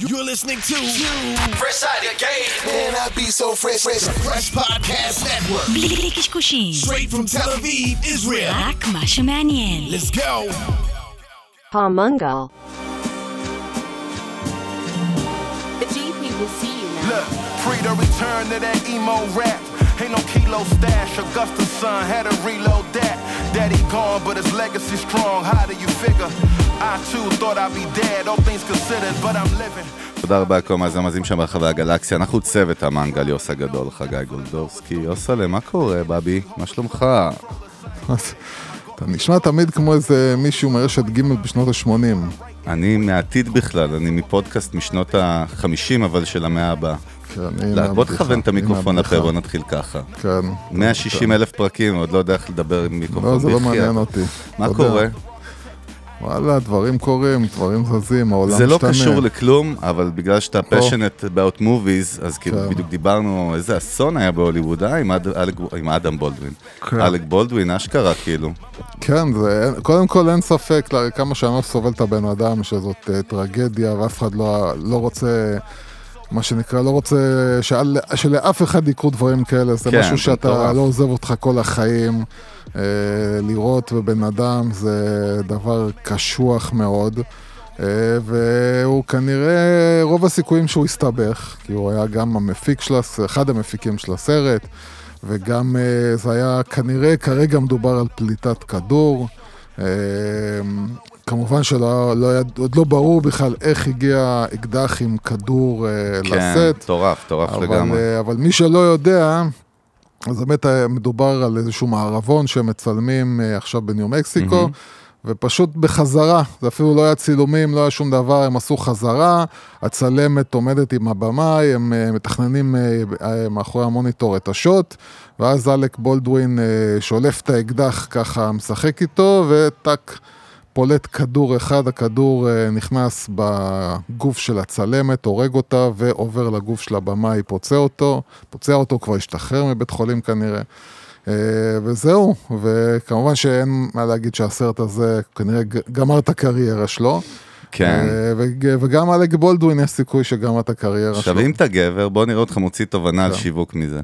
You're listening to Fresh Out of Game. Man, I be so fresh, fresh. Fresh Podcast Network. בלי בלי קשקושים, Straight from Tel Aviv, Israel. רק מה שמעניין. Let's go. Palmungal. The GP will see you now. Look, free to return to that emo rap. Ain't no kilo stash. Augusta's son had to reload that. Daddy gone, but his legacy strong. How do you figure? I too thought I'd be dead, all things considered, but I'm living. תודה רבה לכל המאזינים שם ברחבי הגלקסיה, אנחנו צוות המנגל, יוס הגדול, חגי גולדורסקי, יוסלה, מה קורה, בבי? מה שלומך? אתה נשמע תמיד כמו איזה מישהו מרשת ג' בשנות ה-80. אני מהעתיד בכלל, אני מפודקאסט משנות ה-50, אבל של המאה הבאה. כן, בוא תכוון את המיקרופון לפה. בוא נתחיל ככה. כן. 160 אלף פרקים, עוד לא יודע איך לדבר עם מיקרופון לא, זה לא. מעניין אותי. מה. קורה? וואלה, דברים קוראים, דברים זזים, העולם זה לא משתנה. קשור לכלום, אבל בגלל שאתה passionate about movies, אז כאילו כן. בדיוק דיברנו, איזה אסון היה בהוליווד, אה? עם אד- עם אדם בולדווין. כן. אלק בולדווין, אשכרה, כאילו. כן, זה, קודם כל אין ספק, כמה שאני לא סובל את הבן אדם, שזאת אה, טרגדיה, ואף אחד לא, לא רוצה, מה שנקרא, לא רוצה שעל, שלאף אחד יקרו דברים כאלה, זה כן, משהו שאתה מטורף. לא עוזב אותך כל החיים. אה, לראות בבן אדם זה דבר קשוח מאוד. אה, והוא כנראה, רוב הסיכויים שהוא הסתבך, כי הוא היה גם המפיק של, הס- אחד המפיקים של הסרט, וגם אה, זה היה כנראה, כרגע מדובר על פליטת כדור. כמובן שלא, לא, יד- עוד לא ברור בכלל איך הגיע אקדח עם כדור אה, כן, לסט. מטורף, מטורף אבל, לגמרי. אה, אבל מי שלא יודע, אז באמת אה, מדובר על איזשהו מערבון שמצלמים עכשיו בניו מקסיקו, ופשוט בחזרה, זה אפילו לא היה צילומים, לא היה שום דבר, הם עשו חזרה, הצלמת עומדת עם הבמאי, הם מתכננים מאחורי המוניטור את השוט, ואז אלק בולדווין שולף את האקדח ככה, משחק איתו, וטאק. פולט כדור אחד, הכדור אה, נכנס בגוף של הצלמת, הורג אותה ועובר לגוף של הבמאי, פוצע אותו, פוצע אותו, כבר השתחרר מבית חולים כנראה. אה, וזהו, וכמובן שאין מה להגיד שהסרט הזה כנראה גמר את הקריירה שלו. כן. אה, וג- וגם אלק בולדווין יש סיכוי שגמר את הקריירה עכשיו, שלו. אם אתה גבר, בוא נראה אותך מוציא תובנה על כן. שיווק מזה.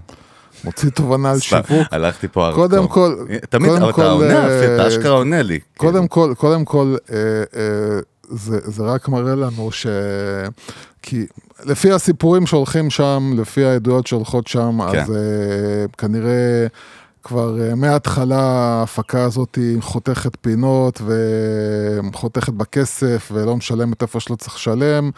מוציא תובנה על שיווק. הלכתי פה קודם ארטקור. כל- תמיד, קודם אבל אתה עונה, אה, אתה אשכרה עונה לי. קודם כל, קודם כל, אה, אה, זה, זה רק מראה לנו ש... כי לפי הסיפורים שהולכים שם, לפי העדויות שהולכות שם, כן. אז אה, כנראה כבר אה, מההתחלה ההפקה הזאת היא חותכת פינות וחותכת בכסף ולא משלמת איפה שלא צריך לשלם.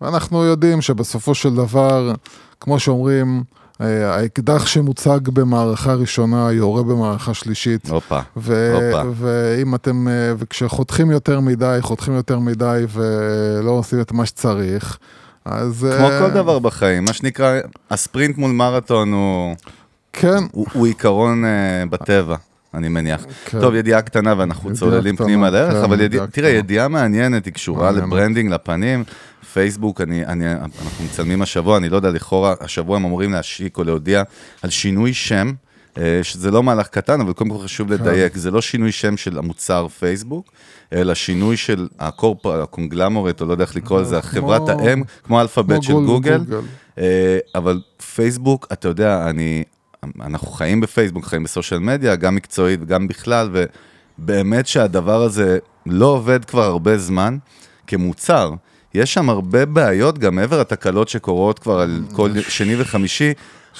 ואנחנו יודעים שבסופו של דבר, כמו שאומרים, אה, האקדח שמוצג במערכה ראשונה יורה במערכה שלישית. הופה, הופה. ואם אתם, אה, וכשחותכים יותר מדי, חותכים יותר מדי ולא עושים את מה שצריך, אז... כמו אה, כל דבר בחיים, מה שנקרא, הספרינט מול מרתון הוא... כן, הוא, הוא עיקרון אה, בטבע, אני מניח. כן. טוב, ידיעה קטנה ואנחנו ידיעה צוללים קטנה, פנימה לערך, כן, אבל ידיע, ידיעה תראה. ידיעה מעניינת, היא קשורה מעניינת. ל branding, לפנים. פייסבוק, אני, אני, אנחנו מצלמים השבוע, אני לא יודע, לכאורה, השבוע הם אמורים להשיק או להודיע על שינוי שם, אה, שזה לא מהלך קטן, אבל קודם כל חשוב כן. לדייק, זה לא שינוי שם של המוצר פייסבוק, אלא שינוי של ה corp, הקונגלומרט, או לא יודע איך לקרוא לזה, חברת האם, כמו ה Alphabet של גוגל. גוגל. אה, אבל פייסבוק, אתה יודע, אני, אנחנו חיים בפייסבוק, חיים ב social media, גם מקצועית וגם בכלל, ובאמת שהדבר הזה לא עובד כבר הרבה זמן כמוצר. יש שם הרבה בעיות, גם מעבר לתקלות שקורות כבר על כל שני וחמישי.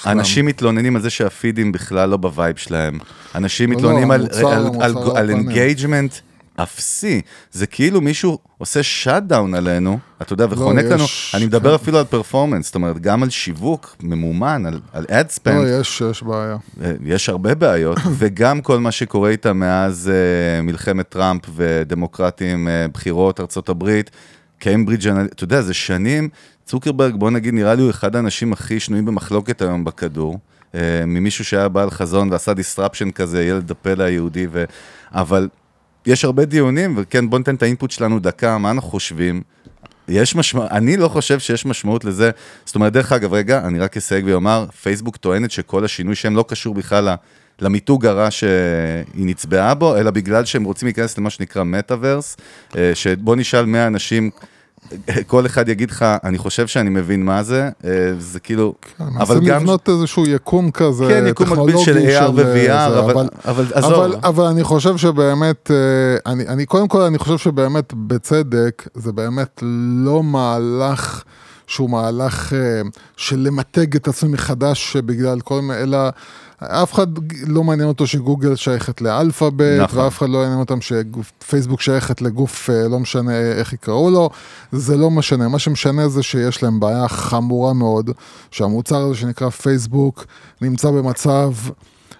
אנשים מתלוננים על זה שהפידים בכלל לא ב vibe שלהם. אנשים לא, מתלוננים לא, על- המוצר- על-. engagement אפסי. זה כאילו מישהו עושה shutdown עלינו, אתה יודע, וחונק יש- לנו, אני מדבר כן. אפילו על performance, זאת אומרת, גם על שיווק ממומן, על, על ad spend, לא, יש, יש בעיה. אה, יש הרבה בעיות, וגם כל מה שקורה איתה מאז אה, מלחמת טראמפ ודמוקרטים, אה, בחירות ארצות הברית, קיימברידג', אתה יודע, זה שנים, צוקרברג, בוא נגיד, נראה לי הוא אחד האנשים הכי שנויים במחלוקת היום בכדור, ממישהו שהיה בעל חזון ועשה disruption כזה, ילד הפלא היהודי, ו... אבל יש הרבה דיונים, וכן, בוא ניתן את האינפוט שלנו דקה, מה אנחנו חושבים. יש משמעות, אני לא חושב שיש משמעות לזה. זאת אומרת, דרך אגב, רגע, אני רק אסייג ואומר, פייסבוק טוענת שכל השינוי שם לא קשור בכלל למיתוג הרע שהיא נצבעה בו, אלא בגלל שהם רוצים להיכנס למה שנקרא מטאוורס, אה, שבוא נשאל 100 אנשים כל אחד יגיד לך, אני חושב שאני מבין מה זה, אה, זה כאילו, אבל מנסים גם... לבנות איזשהו יקום כזה, כן, יקום מקביל של AR ו-VR, זה, אבל- אבל עזוב. אבל, אבל אני חושב שבאמת, אה, אני, אני קודם כל, אני חושב שבאמת בצדק, זה באמת לא מהלך שהוא מהלך אה, של למתג את עצמי מחדש בגלל כל מיני, אלא אף אחד לא מעניין אותו שגוגל שייכת לאלפאבית, נכון. ואף אחד לא מעניין אותם שפייסבוק שייכת לגוף, אה, לא משנה איך יקראו לו, זה לא משנה, מה שמשנה זה שיש להם בעיה חמורה מאוד, שהמוצר הזה שנקרא פייסבוק נמצא במצב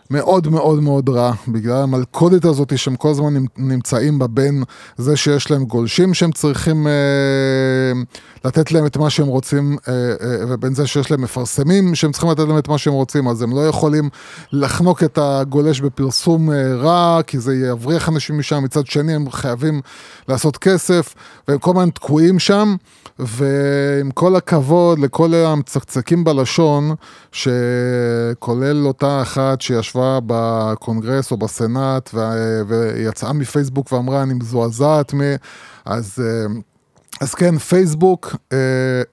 מאוד מאוד מאוד רע, בגלל המלכודת הזאת שהם כל הזמן נמ- נמצאים בה בין זה שיש להם גולשים שהם צריכים אה, לתת להם את מה שהם רוצים, אה, אה, ובין זה שיש להם מפרסמים שהם צריכים לתת להם את מה שהם רוצים, אז הם לא יכולים לחנוק את הגולש בפרסום אה, רע, כי זה יבריח אנשים משם, מצד שני הם חייבים לעשות כסף, והם כל הזמן תקועים שם. ועם כל הכבוד לכל המצקצקים בלשון, שכולל אותה אחת שישבה בקונגרס או בסנאט ו- ויצאה מפייסבוק ואמרה אני מזועזעת מ... אז... אה, אז כן, פייסבוק, אה,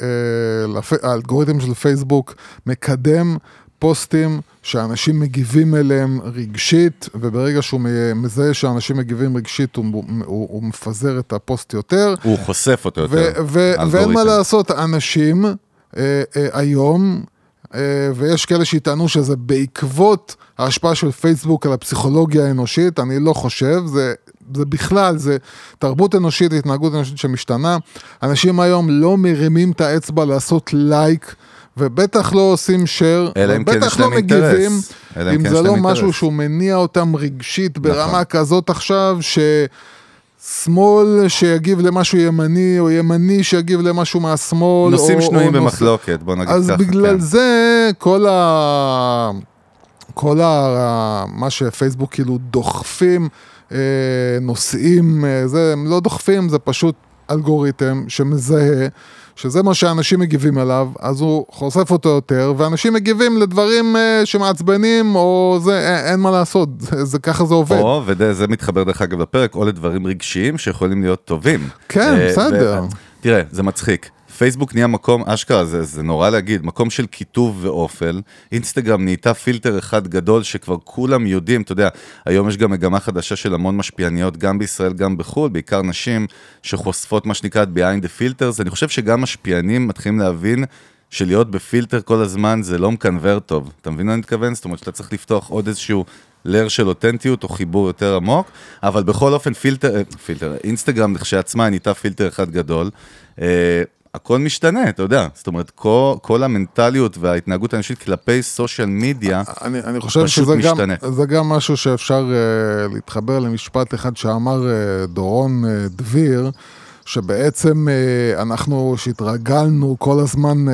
אה. האלגוריתם של פייסבוק מקדם פוסטים שאנשים מגיבים אליהם רגשית, וברגע שהוא מזהה שאנשים מגיבים רגשית, הוא, הוא, הוא מפזר את הפוסט יותר. הוא חושף אותו יותר. ו- ואין מה. לעשות, אנשים אה, אה, היום, ויש כאלה שיטענו שזה בעקבות ההשפעה של פייסבוק על הפסיכולוגיה האנושית, אני לא חושב, זה... זה בכלל, זה תרבות אנושית, התנהגות אנושית שמשתנה. אנשים היום לא מרימים את האצבע לעשות לייק, ובטח לא עושים אם כן ובטח להם לא מגיבים, אם כן זה לא משהו. שהוא מניע אותם רגשית ברמה נכון. כזאת עכשיו, ש... שמאל שיגיב למשהו ימני, או ימני שיגיב למשהו מהשמאל. נושאים או, שנויים או במחלוקת, בוא נגיד אז ככה. בגלל כן. זה כל ה... כל ה... מה שפייסבוק כאילו דוחפים אה, נושאים, אה, זה, הם לא דוחפים, זה פשוט אלגוריתם שמזהה. שזה מה שאנשים מגיבים אליו, אז הוא חושף אותו יותר, ואנשים מגיבים לדברים אה, שמעצבנים, או זה, אין, אין מה לעשות, זה, זה ככה זה עובד. או, וזה מתחבר דרך אגב לפרק, או לדברים רגשיים שיכולים להיות טובים. כן, אה, בסדר. ו- תראה, זה מצחיק. פייסבוק נהיה מקום, אשכרה, זה, זה נורא להגיד, מקום של קיטוב ואופל. אינסטגרם נהייתה פילטר אחד גדול שכבר כולם יודעים, אתה יודע, היום יש גם מגמה חדשה של המון משפיעניות, גם בישראל, גם בחו"ל, בעיקר נשים שחושפות מה שנקרא את the filters. אני חושב שגם משפיענים מתחילים להבין שלהיות בפילטר כל הזמן זה לא מקנבר טוב. אתה מבין מה אני מתכוון? זאת אומרת שאתה צריך לפתוח עוד איזשהו לר של אותנטיות או חיבור יותר עמוק, אבל בכל אופן פילטר, אה, פילטר, אינסטגרם כשעצמה נהייתה פילטר אחד גדול. הכל משתנה, אתה יודע, זאת אומרת, כל, כל המנטליות וההתנהגות האנושית כלפי סושיאל מדיה, אני, אני חושב פשוט שזה גם, משתנה. זה גם משהו שאפשר uh, להתחבר למשפט אחד שאמר uh, דורון uh, דביר, שבעצם uh, אנחנו שהתרגלנו כל הזמן uh,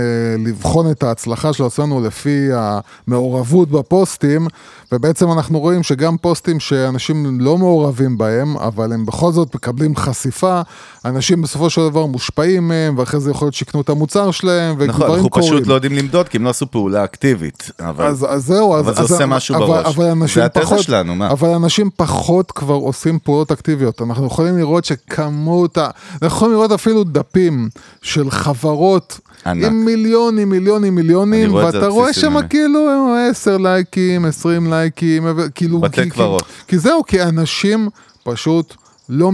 לבחון את ההצלחה של עצמנו לפי המעורבות בפוסטים, ובעצם אנחנו רואים שגם פוסטים שאנשים לא מעורבים בהם, אבל הם בכל זאת מקבלים חשיפה, אנשים בסופו של דבר מושפעים מהם, ואחרי זה יכול להיות שיקנו את המוצר שלהם, ודברים נכון, קורים. אנחנו פשוט לא יודעים למדוד, כי הם לא עשו פעולה אקטיבית. אבל... אז, אז זהו, אז, אבל זה אז, עושה משהו אבל, בראש. אבל אנשים זה פחות, שלנו, מה? אבל אנשים פחות כבר עושים פעולות אקטיביות. אנחנו יכולים לראות שכמות, ה... אנחנו יכולים לראות אפילו דפים של חברות. ענק. עם מיליונים, מיליונים, מיליונים, רואה ואתה רואה שם. כאילו 10 לייקים, 20 לייקים, כאילו... בתי קברות. כי, כי זהו, כי אנשים פשוט לא,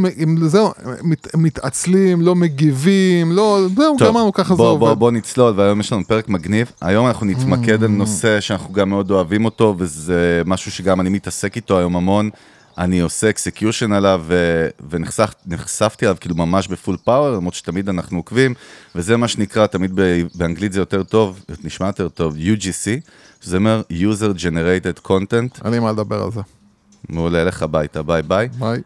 זהו, מת, מתעצלים, לא מגיבים, לא, זהו, גמרנו, ככה זה עובד. בוא, בוא נצלול, והיום יש לנו פרק מגניב. היום אנחנו נתמקד על נושא שאנחנו גם מאוד אוהבים אותו, וזה משהו שגם אני מתעסק איתו היום המון. אני עושה execution עליו, ונחשפתי אליו כאילו ממש ב full power, למרות שתמיד אנחנו עוקבים, וזה מה שנקרא, תמיד באנגלית זה יותר טוב, נשמע יותר טוב, UGC, שזה אומר user generated content, אין לי מה לדבר על זה. מעולה, לך הביתה, ביי ביי. ביי.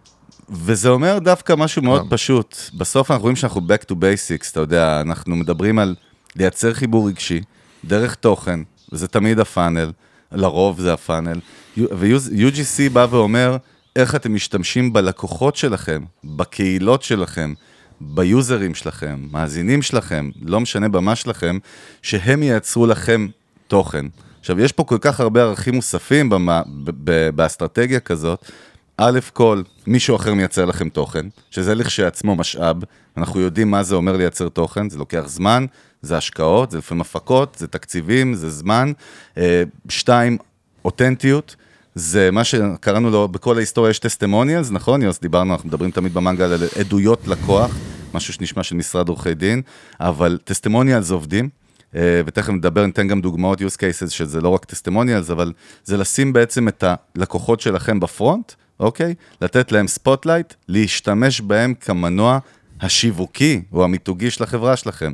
וזה אומר דווקא משהו מאוד גם. פשוט. בסוף אנחנו רואים שאנחנו back to basics, אתה יודע, אנחנו מדברים על לייצר חיבור רגשי, דרך תוכן, וזה תמיד ה funnel, לרוב זה ה funnel. ו-UGC בא ואומר, איך אתם משתמשים בלקוחות שלכם, בקהילות שלכם, ביוזרים שלכם, מאזינים שלכם, לא משנה במה שלכם, שהם ייצרו לכם תוכן. עכשיו, יש פה כל כך הרבה ערכים מוספים במה, ב- באסטרטגיה כזאת, א' כל, מישהו אחר מייצר לכם תוכן, שזה לכשעצמו משאב, אנחנו יודעים מה זה אומר לייצר תוכן, זה לוקח זמן, זה השקעות, זה לפעמים הפקות, זה תקציבים, זה זמן. אה, שתיים, אותנטיות. זה מה שקראנו לו, בכל ההיסטוריה יש טסטימוניאלס, נכון יוס? דיברנו, אנחנו מדברים תמיד במנגה על עדויות לקוח, משהו שנשמע של משרד עורכי דין, אבל testimonials עובדים, אה, ותכף נדבר, ניתן גם דוגמאות use cases שזה לא רק testimonials, אבל זה לשים בעצם את הלקוחות שלכם ב front, okay? לתת להם spotlight, להשתמש בהם כמנוע השיווקי או המיתוגי של החברה שלכם.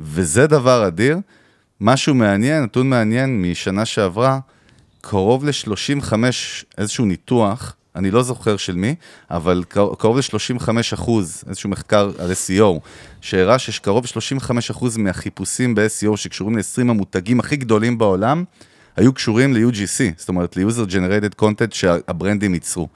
וזה דבר אדיר. משהו מעניין, נתון מעניין משנה שעברה, קרוב ל-35, איזשהו ניתוח, אני לא זוכר של מי, אבל קרוב ל-35 אחוז, איזשהו מחקר על SEO, שהראה שקרוב ל-35 אחוז מהחיפושים ב-SEO שקשורים ל-20 המותגים הכי גדולים בעולם, היו קשורים ל-UGC, זאת אומרת ל-user generated content שהברנדים ייצרו.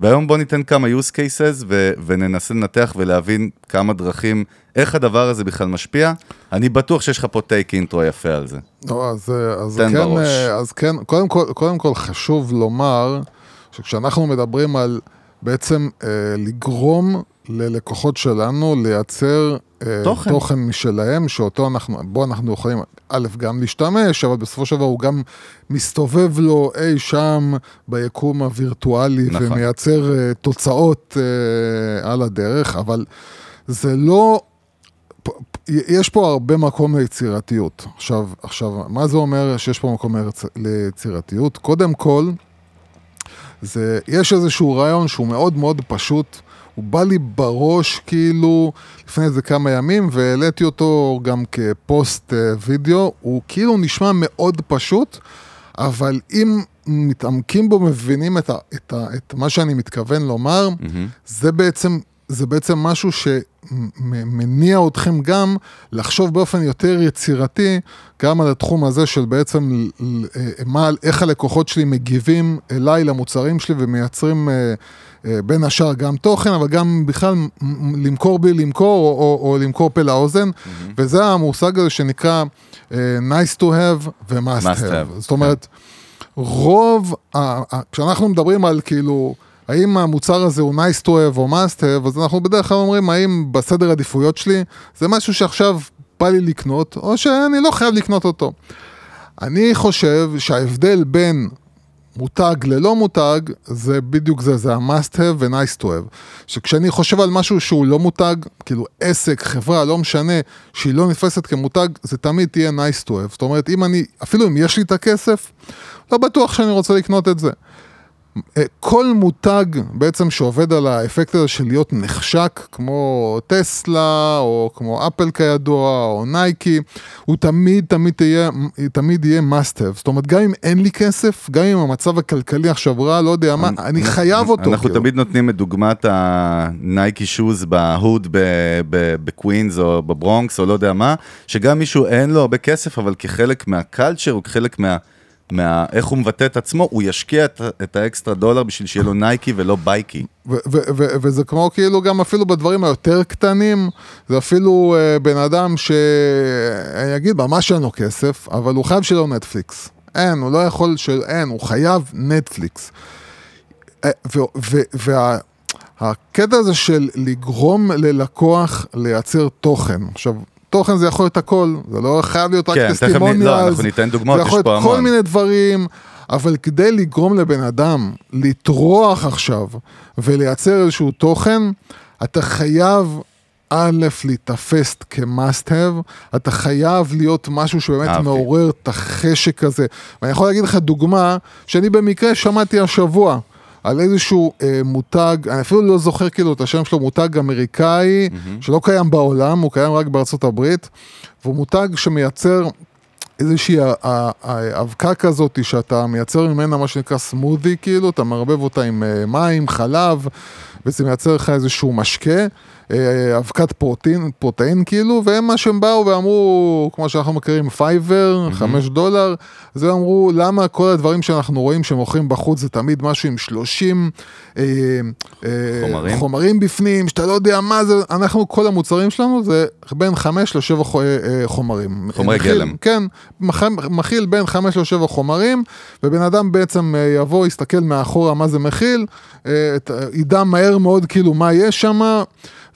והיום בוא ניתן כמה use cases ו- וננסה לנתח ולהבין כמה דרכים, איך הדבר הזה בכלל משפיע. אני בטוח שיש לך פה טייק אינטרו יפה על זה. לא, אז, אז תן כן, בראש. אז כן, קודם כל, קודם כל חשוב לומר שכשאנחנו מדברים על בעצם אה, לגרום ללקוחות שלנו לייצר אה, תוכן. תוכן משלהם, שאותו אנחנו, בו אנחנו יכולים, א', גם להשתמש, אבל בסופו של דבר הוא גם מסתובב לו אי שם ביקום הווירטואלי, נכון. ומייצר אה, תוצאות אה, על הדרך, אבל זה לא... יש פה הרבה מקום ליצירתיות. עכשיו, עכשיו, מה זה אומר שיש פה מקום ליצ- ליצירתיות? קודם כל, זה, יש איזשהו רעיון שהוא מאוד מאוד פשוט, הוא בא לי בראש כאילו לפני איזה כמה ימים, והעליתי אותו גם כפוסט אה, וידאו, הוא כאילו נשמע מאוד פשוט, אבל אם מתעמקים בו, מבינים את, ה, את, ה, את מה שאני מתכוון לומר, זה בעצם, זה בעצם משהו שמניע אתכם גם לחשוב באופן יותר יצירתי, גם על התחום הזה של בעצם אה, מה, איך הלקוחות שלי מגיבים אליי, למוצרים שלי, ומייצרים אה, בין השאר גם תוכן, אבל גם בכלל למכור בי למכור, או, או, או למכור פה לאוזן, וזה המושג הזה שנקרא אה, nice to have ו-must Must have. have, זאת אומרת, רוב, ה- ה- כשאנחנו מדברים על כאילו, האם המוצר הזה הוא nice to have או must have, אז אנחנו בדרך כלל אומרים, האם בסדר עדיפויות שלי, זה משהו שעכשיו בא לי לקנות, או שאני לא חייב לקנות אותו. אני חושב שההבדל בין מותג ללא מותג, זה בדיוק זה, זה ה-must have ו-nice to have. שכשאני חושב על משהו שהוא לא מותג, כאילו עסק, חברה, לא משנה, שהיא לא נתפסת כמותג, זה תמיד תהיה nice to have. זאת אומרת, אם אני, אפילו אם יש לי את הכסף, לא בטוח שאני רוצה לקנות את זה. אה, כל מותג בעצם שעובד על האפקט הזה של להיות נחשק, כמו טסלה, או כמו אפל כידוע, או נייקי, הוא תמיד תמיד תהיה, תמיד יהיה must have. זאת אומרת, גם אם אין לי כסף, גם אם המצב הכלכלי עכשיו רע, לא יודע מה, אני חייב אותו. אנחנו כאילו. תמיד נותנים את דוגמת ה Nike shoes ב hood בקווינס או בברונקס או לא יודע מה, שגם מישהו אין לו הרבה כסף, אבל כחלק מה culture או כחלק מה... מה... איך הוא מבטא את עצמו, הוא ישקיע את, את האקסטרה דולר בשביל שיהיה לו Nike ולא בייקי. וזה כמו כאילו גם אפילו בדברים היותר קטנים, זה אפילו אה, בן אדם שאני אגיד ממש אין לו כסף, אבל הוא חייב שיהיה לו נטפליקס. אין, הוא לא יכול של... אין, הוא חייב נטפליקס. אה, והקטע הזה של לגרום ללקוח לייצר תוכן. עכשיו, תוכן זה יכול להיות הכל, זה לא חייב להיות רק כן, טסטימוניאל. לא, אנחנו ניתן דוגמאות, זה יכול להיות כל המון. מיני דברים, אבל כדי לגרום לבן אדם לטרוח עכשיו ולייצר איזשהו תוכן, אתה חייב א', להיתפס כ-must have, אתה חייב להיות משהו שבאמת אהבתי. מעורר את החשק הזה. ואני יכול להגיד לך דוגמה, שאני במקרה שמעתי השבוע. על איזשהו אה, מותג, אני אפילו לא זוכר כאילו את השם שלו, מותג אמריקאי, שלא קיים בעולם, הוא קיים רק בארצות הברית, והוא מותג שמייצר איזושהי ה- ה- ה- אבקה כזאת שאתה מייצר ממנה מה שנקרא סמודי כאילו, אתה מערבב אותה עם אה, מים, חלב, וזה מייצר לך איזשהו משקה, אה, אבקת פרוטאין, פרוטאין כאילו, והם מה שהם באו ואמרו, כמו שאנחנו מכירים, Fiverr, חמש דולר, אז הם אמרו, למה כל הדברים שאנחנו רואים שמוכרים בחוץ זה תמיד משהו עם 30 אה, אה, חומרים? חומרים בפנים, שאתה לא יודע מה זה, אנחנו, כל המוצרים שלנו זה בין 5 ל-7 חומרים. חומרי מכיל- גלם. כן, מכיל בין 5 ל-7 חומרים, ובן אדם בעצם אה, יבוא, יסתכל מאחורה מה זה מכיל, אה, ידע מהר מאוד כאילו מה יש שם,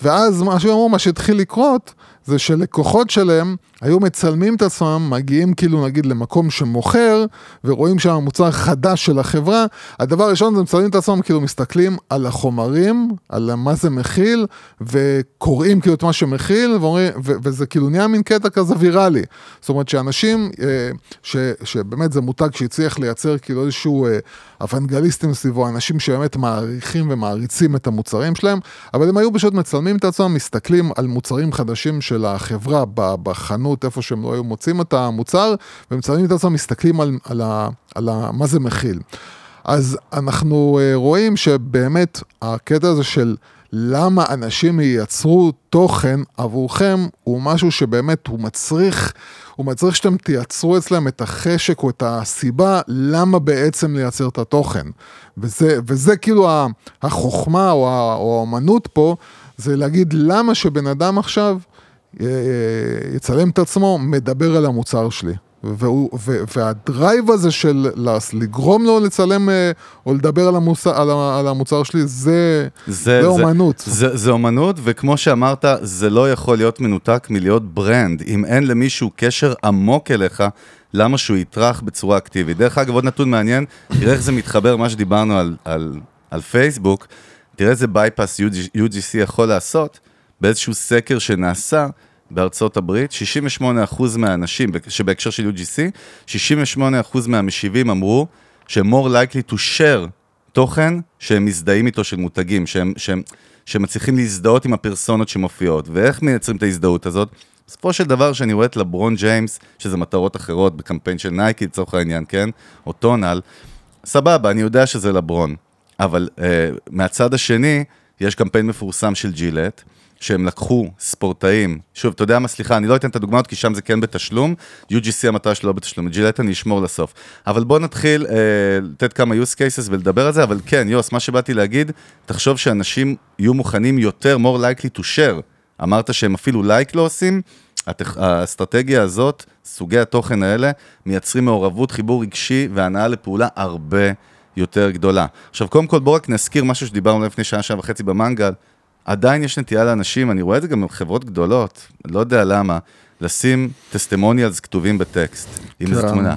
ואז מה שהם אמרו, מה שהתחיל לקרות, זה שלקוחות שלהם היו מצלמים את עצמם, מגיעים כאילו נגיד למקום שמוכר, ורואים שם מוצר חדש של החברה, הדבר הראשון זה מצלמים את עצמם, כאילו מסתכלים על החומרים, על מה זה מכיל, וקוראים כאילו את מה שמכיל, ואומרים, ו- וזה כאילו נהיה מין קטע כזה ויראלי. זאת אומרת שאנשים, אה, ש- שבאמת זה מותג שהצליח לייצר כאילו איזשהו אה, אוונגליסטים סביבו, אנשים שבאמת מעריכים ומעריצים את המוצרים שלהם, אבל הם היו פשוט מצלמים את עצמם, מסתכלים על מוצרים חדשים של החברה ב- בחנות, איפה שהם לא היו מוצאים את המוצר, ומצלמים את עצמם, מסתכלים על, על, ה, על ה, מה זה מכיל. אז אנחנו אה, רואים שבאמת הקטע הזה של למה אנשים ייצרו תוכן עבורכם הוא משהו שבאמת הוא מצריך, הוא מצריך שאתם תייצרו אצלם את החשק או את הסיבה למה בעצם לייצר את התוכן. וזה, וזה כאילו החוכמה או ה- או האמנות פה, זה להגיד למה שבן אדם עכשיו יצלם את עצמו, מדבר על המוצר שלי. והוא, ו, והדרייב הזה של לס- לגרום לו לצלם אה, או לדבר על המוצר, על, על המוצר שלי, זה, זה אומנות. זה, זה אומנות, וכמו שאמרת, זה לא יכול להיות מנותק מלהיות ברנד. אם אין למישהו קשר עמוק אליך, למה שהוא יטרח בצורה אקטיבית. דרך אגב, עוד נתון מעניין, תראה איך זה מתחבר, מה שדיברנו על, על, על פייסבוק, תראה איזה בייפס UGC יכול לעשות באיזשהו סקר שנעשה. בארצות הברית, 68% מהאנשים, שבהקשר של UGC, 68% מהמשיבים אמרו שהם more likely to share תוכן שהם מזדהים איתו של מותגים, שהם, שהם, שהם מצליחים להזדהות עם הפרסונות שמופיעות. ואיך מייצרים את ההזדהות הזאת? בסופו של דבר, שאני רואה את לברון ג'יימס, שזה מטרות אחרות בקמפיין של נייקי לצורך העניין, כן? או טונל, סבבה, אני יודע שזה לברון. אבל uh, מהצד השני, יש קמפיין מפורסם של ג'ילט, שהם לקחו ספורטאים, שוב, אתה יודע מה, סליחה, אני לא אתן את הדוגמאות, כי שם זה כן בתשלום, UGC המטרה שלו לא בתשלום, ג'ילט אני אשמור לסוף. אבל בוא נתחיל אה, לתת כמה use cases ולדבר על זה, אבל כן, יוס, מה שבאתי להגיד, תחשוב שאנשים יהיו מוכנים יותר, more likely to share. אמרת שהם אפילו לייק לא עושים, התכ... האסטרטגיה הזאת, סוגי התוכן האלה, מייצרים מעורבות, חיבור רגשי והנאה לפעולה הרבה יותר גדולה. עכשיו, קודם כל, בואו רק נזכיר משהו שדיברנו לפני שעה, שעה וחצי במנגל. עדיין יש נטייה לאנשים, אני רואה את זה גם בחברות גדולות, לא יודע למה, לשים טסטימוניאלס כתובים בטקסט, עם איזו כן. תמונה.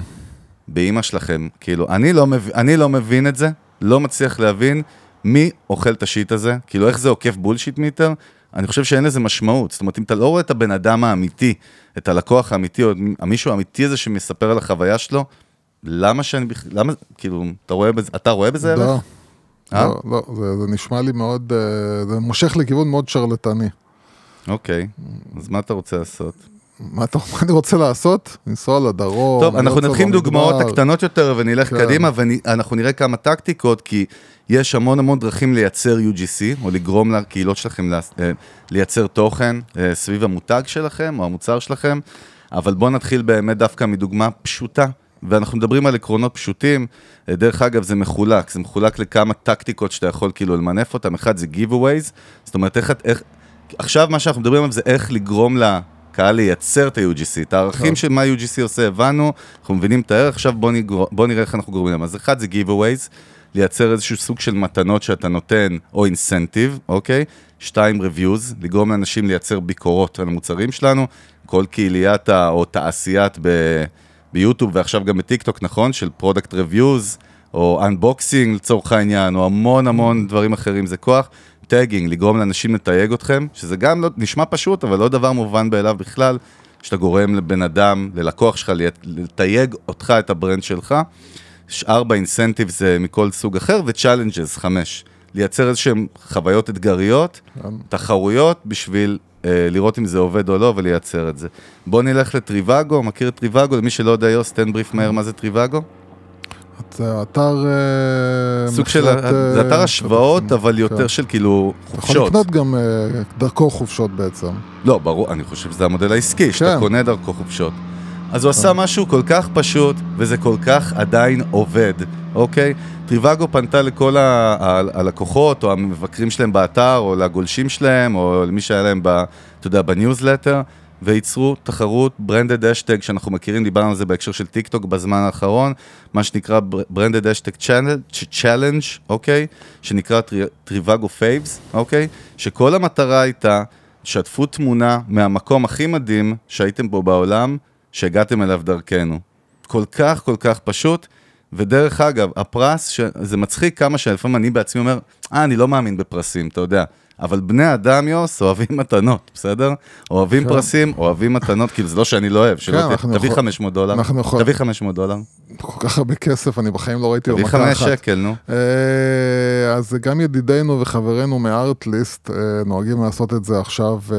באימא שלכם, כאילו, אני לא, מב... אני לא מבין את זה, לא מצליח להבין מי אוכל את השיט הזה, כאילו, איך זה עוקף בולשיט מיטר, אני חושב שאין לזה משמעות. זאת אומרת, אם אתה לא רואה את הבן אדם האמיתי, את הלקוח האמיתי, או המישהו האמיתי הזה שמספר על החוויה שלו, למה שאני בכלל, למה, כאילו, אתה רואה בזה, אתה רואה בזה ערך? לא, אה? לא, לא, זה, זה נשמע לי מאוד, אה, זה מושך לכיוון מאוד שרלטני. אוקיי, אז מה אתה רוצה לעשות? מה אתה מה אני רוצה לעשות? לנסוע לדרום. טוב, אנחנו נתחיל עם דוגמאות. הקטנות יותר ונלך כן. קדימה ואנחנו נראה כמה טקטיקות, כי יש המון המון דרכים לייצר UGC, או לגרום לקהילות שלכם אה, לייצר תוכן אה, סביב המותג שלכם או המוצר שלכם, אבל בואו נתחיל באמת דווקא מדוגמה פשוטה. ואנחנו מדברים על עקרונות פשוטים, אה, דרך אגב זה מחולק, זה מחולק לכמה טקטיקות שאתה יכול כאילו למנף אותם, אחד זה giveaways, זאת אומרת איך, איך, עכשיו מה שאנחנו מדברים עליו זה איך לגרום לקהל לייצר את ה-UGC, את הערכים של מה UGC עושה הבנו, אנחנו מבינים את הערך, עכשיו בואו נגר... בוא נראה איך אנחנו גורמים להם. אז אחד זה giveaways, לייצר איזשהו סוג של מתנות שאתה נותן, או incentive, okay? שתיים, reviews, לגרום לאנשים לייצר ביקורות על המוצרים שלנו, כל קהיליית. או תעשיית ב... ב YouTube ועכשיו גם בטיקטוק, נכון? של product reviews, או unboxing לצורך העניין, או המון המון דברים אחרים, זה כוח. tagging, לגרום לאנשים לתייג אתכם, שזה גם לא, נשמע פשוט, אבל לא דבר מובן מאליו בכלל, שאתה גורם לבן אדם, ללקוח שלך, לת- לתייג אותך, את ה brand שלך. ש- ארבע incentive זה מכל סוג אחר, ו challenges, חמש. לייצר איזשהם חוויות אתגריות, תחרויות, בשביל לראות אם זה עובד או לא, ולייצר את זה. בוא נלך ל Trivago, מכיר את Trivago? למי שלא יודע, יוס, תן בריף מהר מה זה Trivago? זה אתר... אה, סוג של, מכירת, אה, זה אתר השוואות, כרטיסים. אבל יותר כן. של כאילו אתה יכול חופשות. לקנות גם אה, דרכו חופשות בעצם. לא, ברור, אני חושב שזה המודל העסקי, שאתה כן. קונה דרכו חופשות. אז הוא עשה משהו כל כך פשוט, וזה כל כך עדיין עובד, okay? Trivago פנתה לכל ה- ה- הלקוחות, או המבקרים שלהם באתר, או לגולשים שלהם, או למי שהיה להם, ב, אתה יודע, בניוזלטר, וייצרו תחרות branded hashtag, שאנחנו מכירים, דיברנו על זה בהקשר של טיק טוק בזמן האחרון, מה שנקרא branded hashtag challenge, okay? שנקרא טרי- Trivago faves, okay? שכל המטרה הייתה, שתפו תמונה מהמקום הכי מדהים שהייתם בו בעולם, שהגעתם אליו דרכנו. כל כך כל כך פשוט, ודרך אגב, הפרס, ש... זה מצחיק כמה שלפעמים אני בעצמי אומר, אה, אני לא מאמין בפרסים, אתה יודע. אבל בני אדם, יוס, אוהבים מתנות, בסדר? אוהבים כן. פרסים, אוהבים מתנות, כאילו זה לא שאני לא אוהב, שלא כן, תביא יכול- 500 דולר, אנחנו יכול- תביא 500 דולר, כל כך הרבה כסף, אני בחיים לא ראיתי לו תביא מכה 5 אחת. שקל, נו. אה, אז גם ידידינו וחברינו מארטליסט אה, נוהגים לעשות את זה עכשיו. אה,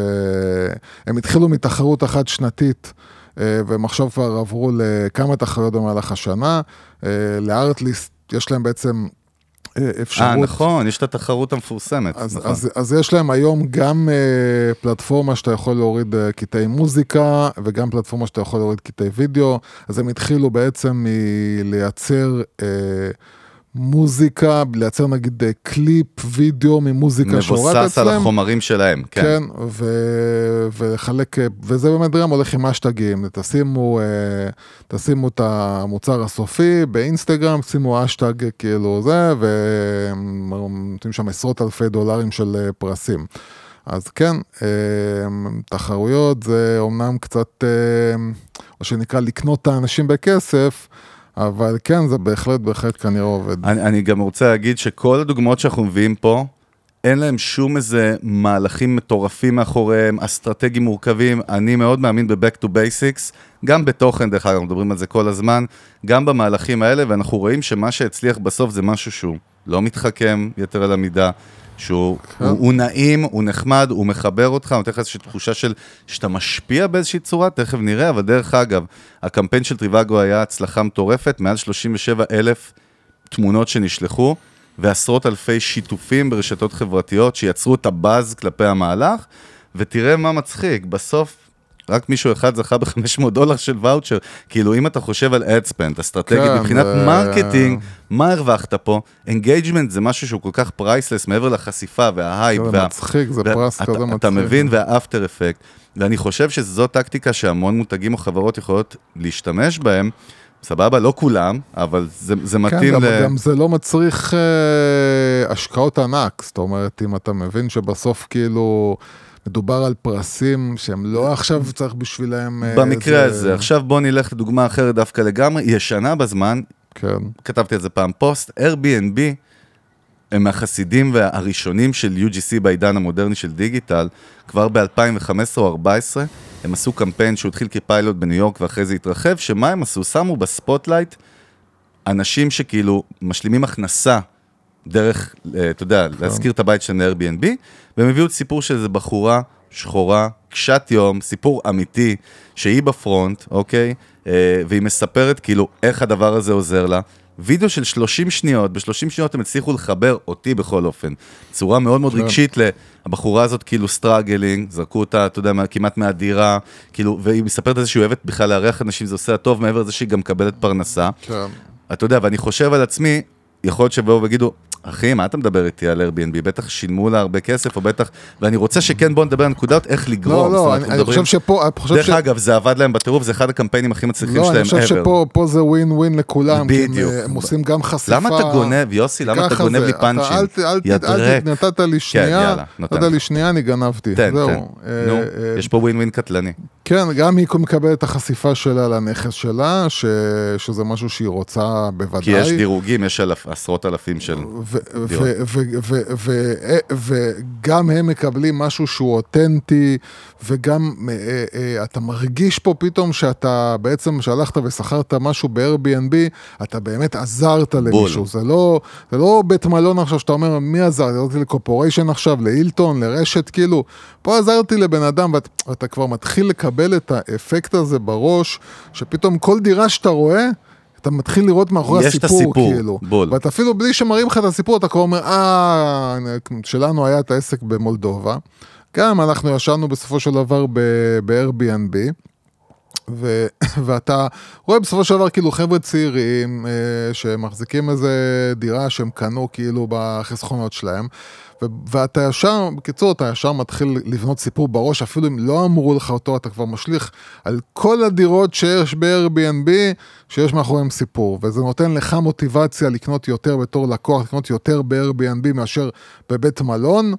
הם התחילו מתחרות אחת שנתית, אה, והם עכשיו כבר עברו לכמה תחרויות במהלך השנה. אה, לארטליסט יש להם בעצם אה, אפשרות... אה, נכון, יש את התחרות המפורסמת, אז, נכון. אז, אז יש להם היום גם אה, פלטפורמה שאתה יכול להוריד אה, קטעי מוזיקה וגם פלטפורמה שאתה יכול להוריד קטעי וידאו, אז הם התחילו בעצם מלייצר אה, מוזיקה, לייצר נגיד אה, קליפ וידאו ממוזיקה שהורדת מבוסס על אצלם. החומרים שלהם, כן. כן, ו... ולחלק, אה, וזה באמת גם הולך עם אשטגים, תשימו, אה, תשימו את המוצר הסופי באינסטגרם, שימו אשטג כאילו זה, ונותנים שם עשרות אלפי דולרים של פרסים. אז כן, תחרויות זה אומנם קצת, מה שנקרא לקנות את האנשים בכסף, אבל כן, זה בהחלט, בהחלט כנראה עובד. אני, אני גם רוצה להגיד שכל הדוגמאות שאנחנו מביאים פה, אין להם שום איזה מהלכים מטורפים מאחוריהם, אסטרטגיים מורכבים. אני מאוד מאמין ב-Back to Basics, גם בתוכן, דרך אגב, מדברים על זה כל הזמן, גם במהלכים האלה, ואנחנו רואים שמה שהצליח בסוף זה משהו שהוא לא מתחכם יתר על המידה. שהוא כן. הוא, הוא נעים, הוא נחמד, הוא מחבר אותך, נותן לך איזושהי תחושה של שאתה משפיע באיזושהי צורה, תכף נראה, אבל דרך אגב, הקמפיין של Trivago היה הצלחה מטורפת, מעל 37 אלף תמונות שנשלחו, ועשרות אלפי שיתופים ברשתות חברתיות שיצרו את הבאז כלפי המהלך, ותראה מה מצחיק, בסוף רק מישהו אחד זכה ב-500 דולר של ואוצ'ר. כאילו, אם אתה חושב על ad spend, אסטרטגית, כן, מבחינת זה- marketing, מה הרווחת פה? engagement זה משהו שהוא כל כך priceless, מעבר לחשיפה וההייפ. זה וה- מצחיק, זה וה- פרס כזה מצחיק. אתה מבין, וה after effect. ואני חושב שזו טקטיקה שהמון מותגים או חברות יכולות להשתמש בהם. סבבה, לא כולם, אבל זה, זה כן, מתאים גם, ל... גם זה לא מצריך אה, השקעות ענק, זאת אומרת, אם אתה מבין שבסוף כאילו מדובר על פרסים שהם לא עכשיו צריך בשבילם... אה, במקרה זה- הזה. עכשיו בוא נלך לדוגמה אחרת דווקא לגמרי, ישנה בזמן, כן, כתבתי על זה פעם פוסט, Airbnb הם מהחסידים והראשונים של UGC בעידן המודרני של דיגיטל, כבר ב-2015 או 2014, הם עשו קמפיין שהוא התחיל כפיילוט בניו יורק ואחרי זה התרחב, שמה הם עשו? שמו ב spotlight אנשים שכאילו משלימים הכנסה דרך, אה, אתה יודע, להשכיר את הבית שלהם ל-Airbnb, והם הביאו את סיפור של איזה בחורה שחורה, קשת יום, סיפור אמיתי, שהיא ב front, okay? אה, והיא מספרת כאילו איך הדבר הזה עוזר לה. וידאו של 30 שניות, ב-30 שניות הם הצליחו לחבר אותי בכל אופן. צורה מאוד מאוד כן. רגשית לבחורה הזאת כאילו struggling, זרקו אותה, אתה יודע, כמעט מהדירה, כאילו, והיא מספרת על זה שהיא אוהבת בכלל לארח אנשים, זה עושה טוב, מעבר לזה שהיא גם מקבלת פרנסה. כן. אתה יודע, ואני חושב על עצמי, יכול להיות שיבואו ויגידו, אחי, מה אתה מדבר איתי על Airbnb? בטח שילמו לה הרבה כסף, או בטח... ואני רוצה שכן, בואו נדבר על נקודות איך לגרום. לא, לא, אני, אני מדברים- חושב שפה, אני חושב דרך ש... אגב, זה עבד להם בטירוף, זה אחד הקמפיינים הכי מצליחים לא, אני שלהם חושב ever. שפה פה זה ווין ווין לכולם, כי הם, בדיוק. אה, הם עושים גם חשיפה. למה אתה גונב, יוסי, למה אתה גונב זה, לי פאנצ'ים? אל, אל, אל. ת- נתת לי שנייה, יאללה, נותן נתת לי. שנייה, אני גנבתי. תן, זהו. תן. אה, נו, אה, יש פה ווין ווין קטלני. כן, גם היא מקבלת את החשיפה שלה לנכס שלה, ש... שזה משהו שהיא רוצה בוודאי. כי יש דירוגים, יש עשרות אלפים של... וגם הם מקבלים משהו שהוא אותנטי, וגם אה, אה, אתה מרגיש פה פתאום שאתה בעצם, שהלכת ושכרת משהו ב-Airbnb, אתה באמת עזרת למישהו. זה לא, זה לא בית מלון עכשיו שאתה אומר, מי עזר? עזרתי לקופוריישן עכשיו, להילטון, לרשת, כאילו, פה עזרתי לבן אדם, ואת- ואתה כבר מתחיל לקבל את האפקט הזה בראש, שפתאום כל דירה שאתה רואה, אתה מתחיל לראות מאחורי הסיפור, הסיפור, כאילו. בול. ואתה אפילו בלי שמראים לך את הסיפור, אתה כבר אומר, אה, שלנו היה את העסק במולדובה. גם אנחנו ישנו בסופו של דבר ב- ב-Airbnb. ו- ואתה רואה בסופו של דבר כאילו חבר'ה צעירים אה, שמחזיקים איזה דירה שהם קנו כאילו בחסכונות שלהם ו- ואתה ישר, בקיצור אתה ישר מתחיל לבנות סיפור בראש אפילו אם לא אמרו לך אותו אתה כבר משליך על כל הדירות שיש ב-Airbnb שיש מאחוריהם סיפור וזה נותן לך מוטיבציה לקנות יותר בתור לקוח, לקנות יותר ב-Airbnb מאשר בבית מלון.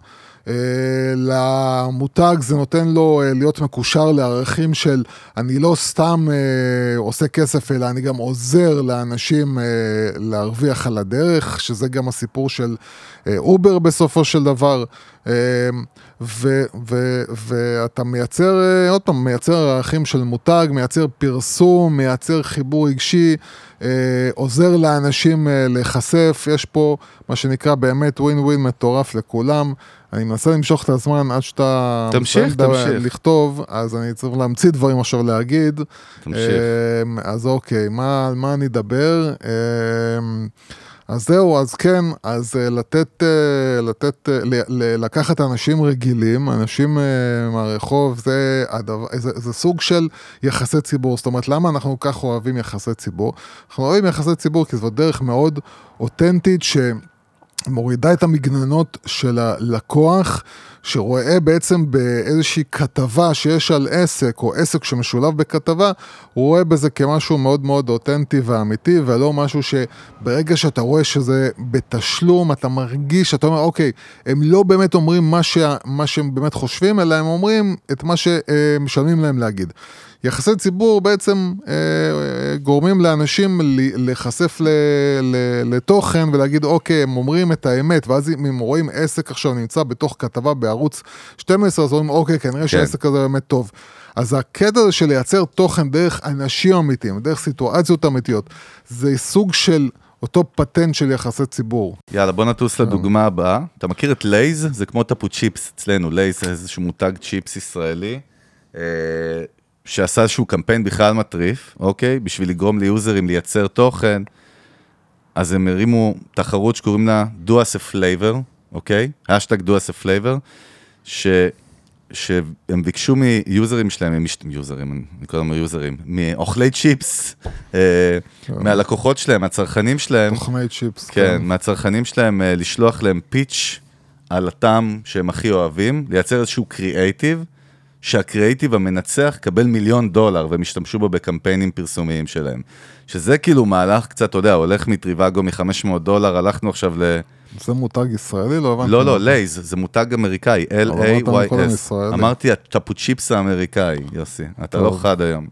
אה, למותג זה נותן לו אה, להיות מקושר לערכים של אני לא סתם אה, עושה כסף אלא אני גם עוזר לאנשים להרוויח על הדרך שזה גם הסיפור של אובר בסופו של דבר ו, ו, ואתה מייצר עוד פעם מייצר ערכים של מותג מייצר פרסום מייצר חיבור רגשי עוזר לאנשים להיחשף יש פה מה שנקרא באמת ווין ווין מטורף לכולם. אני מנסה למשוך את הזמן עד שאתה... תמשיך, תמשיך. לכתוב, אז אני צריך להמציא דברים עכשיו להגיד. תמשיך. אמ, אז אוקיי, מה, על מה אני אדבר? אמ, אז זהו, אז כן, אז אה, לתת, אה, לתת, אה, לקחת אנשים רגילים, אנשים מהרחוב, זה, הדבר, זה, זה סוג של יחסי ציבור. זאת אומרת, למה אנחנו כך אוהבים יחסי ציבור? אנחנו אוהבים יחסי ציבור כי זו דרך מאוד אותנטית ש... מורידה את המגננות של הלקוח, שרואה בעצם באיזושהי כתבה שיש על עסק, או עסק שמשולב בכתבה, הוא רואה בזה כמשהו מאוד מאוד אותנטי ואמיתי, ולא משהו שברגע שאתה רואה שזה בתשלום, אתה מרגיש, אתה אומר, אוקיי, הם לא באמת אומרים מה, שה, מה שהם באמת חושבים, אלא הם אומרים את מה שמשלמים להם להגיד. יחסי ציבור בעצם אה, אה, גורמים לאנשים להיחשף לתוכן ולהגיד אוקיי הם אומרים את האמת ואז אם הם רואים עסק עכשיו נמצא בתוך כתבה בערוץ 12 אז אומרים אוקיי כנראה שהעסק הזה באמת טוב. אז הקטע הזה של לייצר תוכן דרך אנשים אמיתיים, דרך סיטואציות אמיתיות, זה סוג של אותו פטנט של יחסי ציבור. יאללה, בוא נטוס לדוגמה הבאה. אתה מכיר את Lay's? זה כמו תפוצ'יפס אצלנו, Lay's זה איזשהו מותג צ'יפס ישראלי, אה, שעשה איזשהו קמפיין בכלל מטריף, אוקיי? בשביל לגרום ל users-ים לייצר תוכן. אז הם הרימו תחרות שקוראים לה Do us a flavor, okay? hashtag Do us a flavor, ש... שהם ביקשו מיוזרים שלהם, הם משת- יוזרים, אני קורא להם יוזרים, מאוכלי צ'יפס, אה, מהלקוחות שלהם, מהצרכנים שלהם, תפוצ'יפס. כן, מהצרכנים שלהם אה, לשלוח להם pitch על הטעם שהם הכי אוהבים, לייצר איזשהו קריאייטיב, שהקריאייטיב המנצח קבל מיליון דולר, והם השתמשו בו בקמפיינים פרסומיים שלהם. שזה כאילו מהלך קצת, אתה יודע, הולך מטריוואגו מ-500 דולר, הלכנו עכשיו ל... זה מותג ישראלי? לא הבנתי. לא, לא. Lay's, זה מותג אמריקאי, L-A-Y-S. אמרתי התפוצ'יפס האמריקאי, יוסי, אתה לא. חד היום.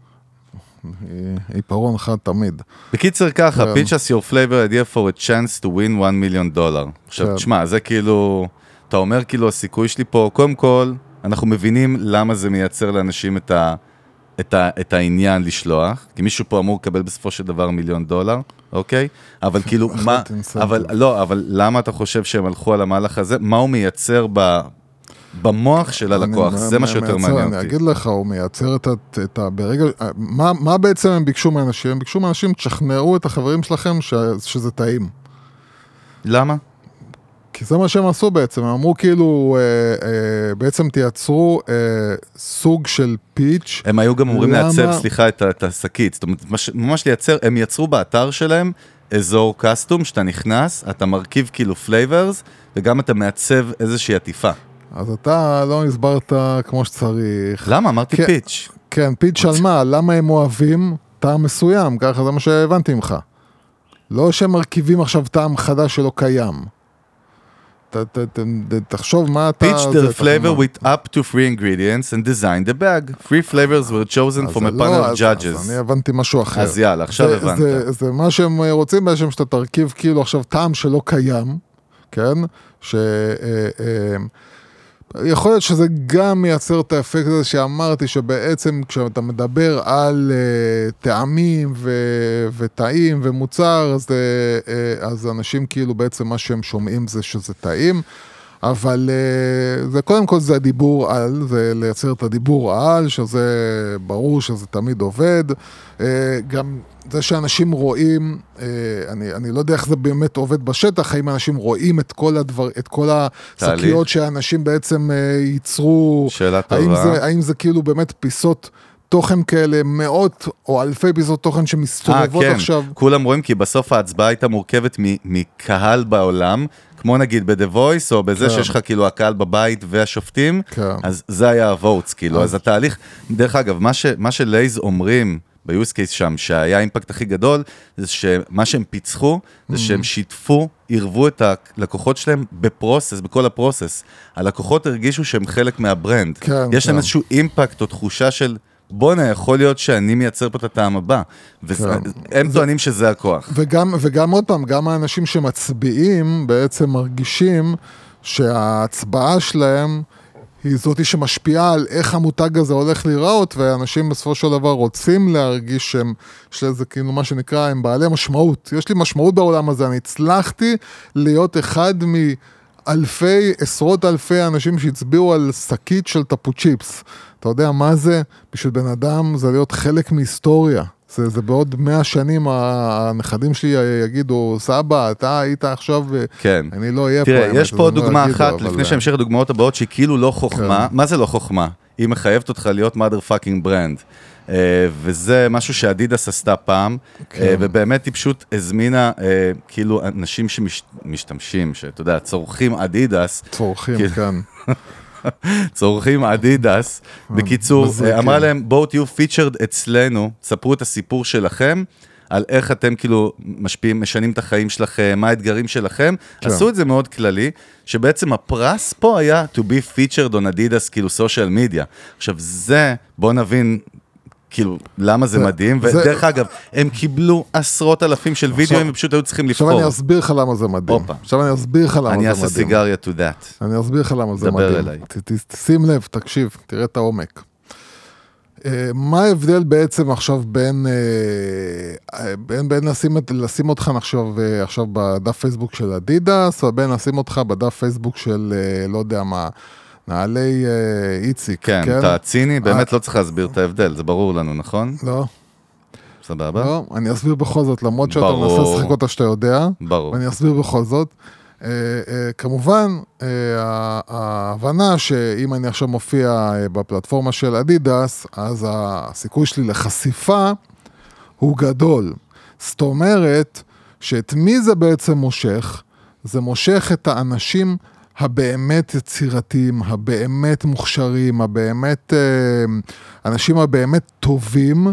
עיפרון חד תמיד. בקיצר ככה, כן. pitch us your flavor idea for a chance to win 1 מיליון דולר. עכשיו, כן. תשמע, זה כאילו, אתה אומר כאילו, הסיכוי שלי פה, קודם כל, אנחנו מבינים למה זה מייצר לאנשים את, ה, את, ה, את העניין לשלוח, כי מישהו פה אמור לקבל בסופו של דבר מיליון דולר, אוקיי? אבל כאילו, מה. אבל לא, אבל למה אתה חושב שהם הלכו על המהלך הזה? מה הוא מייצר ב... במוח של הלקוח, אני- זה מה שיותר מייצר- מעניין אני אותי. אגיד לך, הוא מייצר את ה... את ה ברגע... מה, מה בעצם הם ביקשו מאנשים? הם ביקשו מאנשים, תשכנעו את החברים שלכם ש, שזה טעים. למה? כי זה מה שהם עשו בעצם, הם אמרו כאילו, אה, אה, בעצם תייצרו אה, סוג של pitch. הם היו גם אמורים למה? לעצב, סליחה, את את השקית. זאת אומרת, מש- ממש לייצר, הם יצרו באתר שלהם אזור custom, שאתה נכנס, אתה מרכיב כאילו flavors, וגם אתה מעצב איזושהי עטיפה. אז אתה לא הסברת כמו שצריך. למה? אמרתי כן. פיץ'. כן, פיץ' על מה? למה הם אוהבים טעם מסוים? ככה זה מה שהבנתי ממך. לא שהם מרכיבים עכשיו טעם חדש שלא קיים. ת, ת, ת, תחשוב מה אתה... Pitch זה, the flavor with up to three ingredients and design the bag. Three flavors were chosen from a לא, panel of אז- judges. אז אני הבנתי משהו אחר. אז יאללה, עכשיו הבנת. זה, זה מה שהם רוצים בעצם שאתה תרכיב כאילו עכשיו טעם שלא קיים, כן? ש... אה, אה, יכול להיות שזה גם מייצר את האפקט הזה שאמרתי, שבעצם כשאתה מדבר על uh, טעמים ו- וטעים ומוצר, אז, uh, אז אנשים כאילו בעצם מה שהם שומעים זה שזה טעים. אבל אה, זה קודם כל זה הדיבור על, זה לייצר את הדיבור על, שזה ברור שזה תמיד עובד. אה, גם זה שאנשים רואים, אה, אני, אני לא יודע איך זה באמת עובד בשטח, האם אנשים רואים את כל הדבר, את כל. השקיות שאנשים בעצם ייצרו. שאלה האם טובה. זה, האם זה כאילו באמת פיסות תוכן כאלה, מאות או אלפי פיסות תוכן שמסתובבות כן, עכשיו? כולם רואים כי בסוף ההצבעה הייתה מורכבת מקהל בעולם, כמו נגיד ב-The Voice, או בזה כן. שיש לך כאילו הקהל בבית והשופטים, כן. אז זה היה ה-votes, כאילו, אז- אז התהליך, דרך אגב, מה ש- מה שלייז אומרים, ב-use case שם, שהיה האימפקט הכי גדול, זה שמה שהם פיצחו, זה Mm. שהם שיתפו, עירבו את הלקוחות שלהם בפרוסס, בכל הפרוסס. הלקוחות הרגישו שהם חלק מהברנד. כן, יש להם כן. איזשהו אימפקט או תחושה של... בואנה, יכול להיות שאני מייצר פה את הטעם הבא. והם כן. טוענים שזה הכוח. וגם, וגם עוד פעם, גם האנשים שמצביעים בעצם מרגישים שההצבעה שלהם היא זאתי שמשפיעה על איך המותג הזה הולך להיראות, ואנשים בסופו של דבר רוצים להרגיש שהם, יש לזה כאילו מה שנקרא, הם בעלי משמעות. יש לי משמעות בעולם הזה, אני הצלחתי להיות אחד מאלפי, עשרות אלפי אנשים שהצביעו על שקית של טפו צ'יפס. אתה יודע מה זה? בשביל בן אדם זה להיות חלק מהיסטוריה. זה, זה בעוד מאה שנים הנכדים שלי יגידו, סבא, אתה היית עכשיו, כן. אני לא אהיה פה. תראה, יש פה לא דוגמה יגידו, אחת, אבל, לפני אה, שהמשך לדוגמאות הבאות, שהיא כאילו לא חוכמה. כן. מה זה לא חוכמה? היא מחייבת אותך להיות mother fucking brand. אה, וזה משהו שאדידס עשתה פעם, כן. ובאמת היא פשוט הזמינה, אה, כאילו, אנשים שמשתמשים, שאתה יודע, צורכים אדידס, צורכים, כאילו, כן. צורכים אדידס. בקיצור, אמרה להם, בואו תהיו פיצ'רד אצלנו, ספרו את הסיפור שלכם. על איך אתם כאילו משפיעים, משנים את החיים שלכם, מה האתגרים שלכם. כן. עשו את זה מאוד כללי, שבעצם הפרס פה היה to be featured on Adidas, כאילו social media. עכשיו זה, בוא נבין, כאילו, למה זה זה- מדהים, זה- ודרך אגב, הם קיבלו עשרות אלפים של וידאוים, ופשוט היו צריכים עכשיו לבחור. אני אסביר לך למה זה מדהים. הופה. עכשיו אני אסביר לך למה זה אני מדהים. אעשה סיגריה to that. אני אסביר לך למה זה דבר מדהים. אליי. ת- ת- שים לב, תקשיב, תראה את העומק. אה, מה ההבדל בעצם עכשיו בין, אה, בין, בין לשים, לשים אותך עכשיו, אה, עכשיו בדף פייסבוק של אדידס, או בין לשים אותך בדף פייסבוק של, לא יודע מה, נעלי אה, איציק, כן, כן? אתה ציני, באמת לא צריך להסביר את ההבדל, זה ברור לנו, נכון? לא, סבבה? לא, אני אסביר בכל זאת, למרות שאתה ברור. מנסה לשחק אותה שאתה יודע. ברור. ואני אסביר בכל זאת. Uh, uh, כמובן, uh, ההבנה שאם אני עכשיו מופיע uh, בפלטפורמה של אדידס, אז הסיכוי שלי לחשיפה הוא גדול. זאת אומרת, שאת מי זה בעצם מושך? זה מושך את האנשים הבאמת יצירתיים, הבאמת מוכשרים, הבאמת, אה, אנשים הבאמת טובים.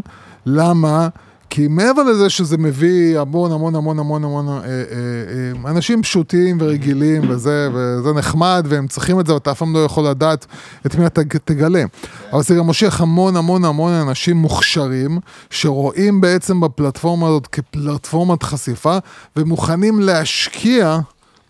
למה? כי מעבר לזה שזה מביא המון המון המון המון המון אה, אה, אה, אנשים פשוטים ורגילים וזה, וזה נחמד והם צריכים את זה ואתה אף פעם לא יכול לדעת את מי אתה תגלה. אבל זה גם מושך המון המון המון אנשים מוכשרים שרואים בעצם בפלטפורמה הזאת כפלטפורמת חשיפה ומוכנים להשקיע,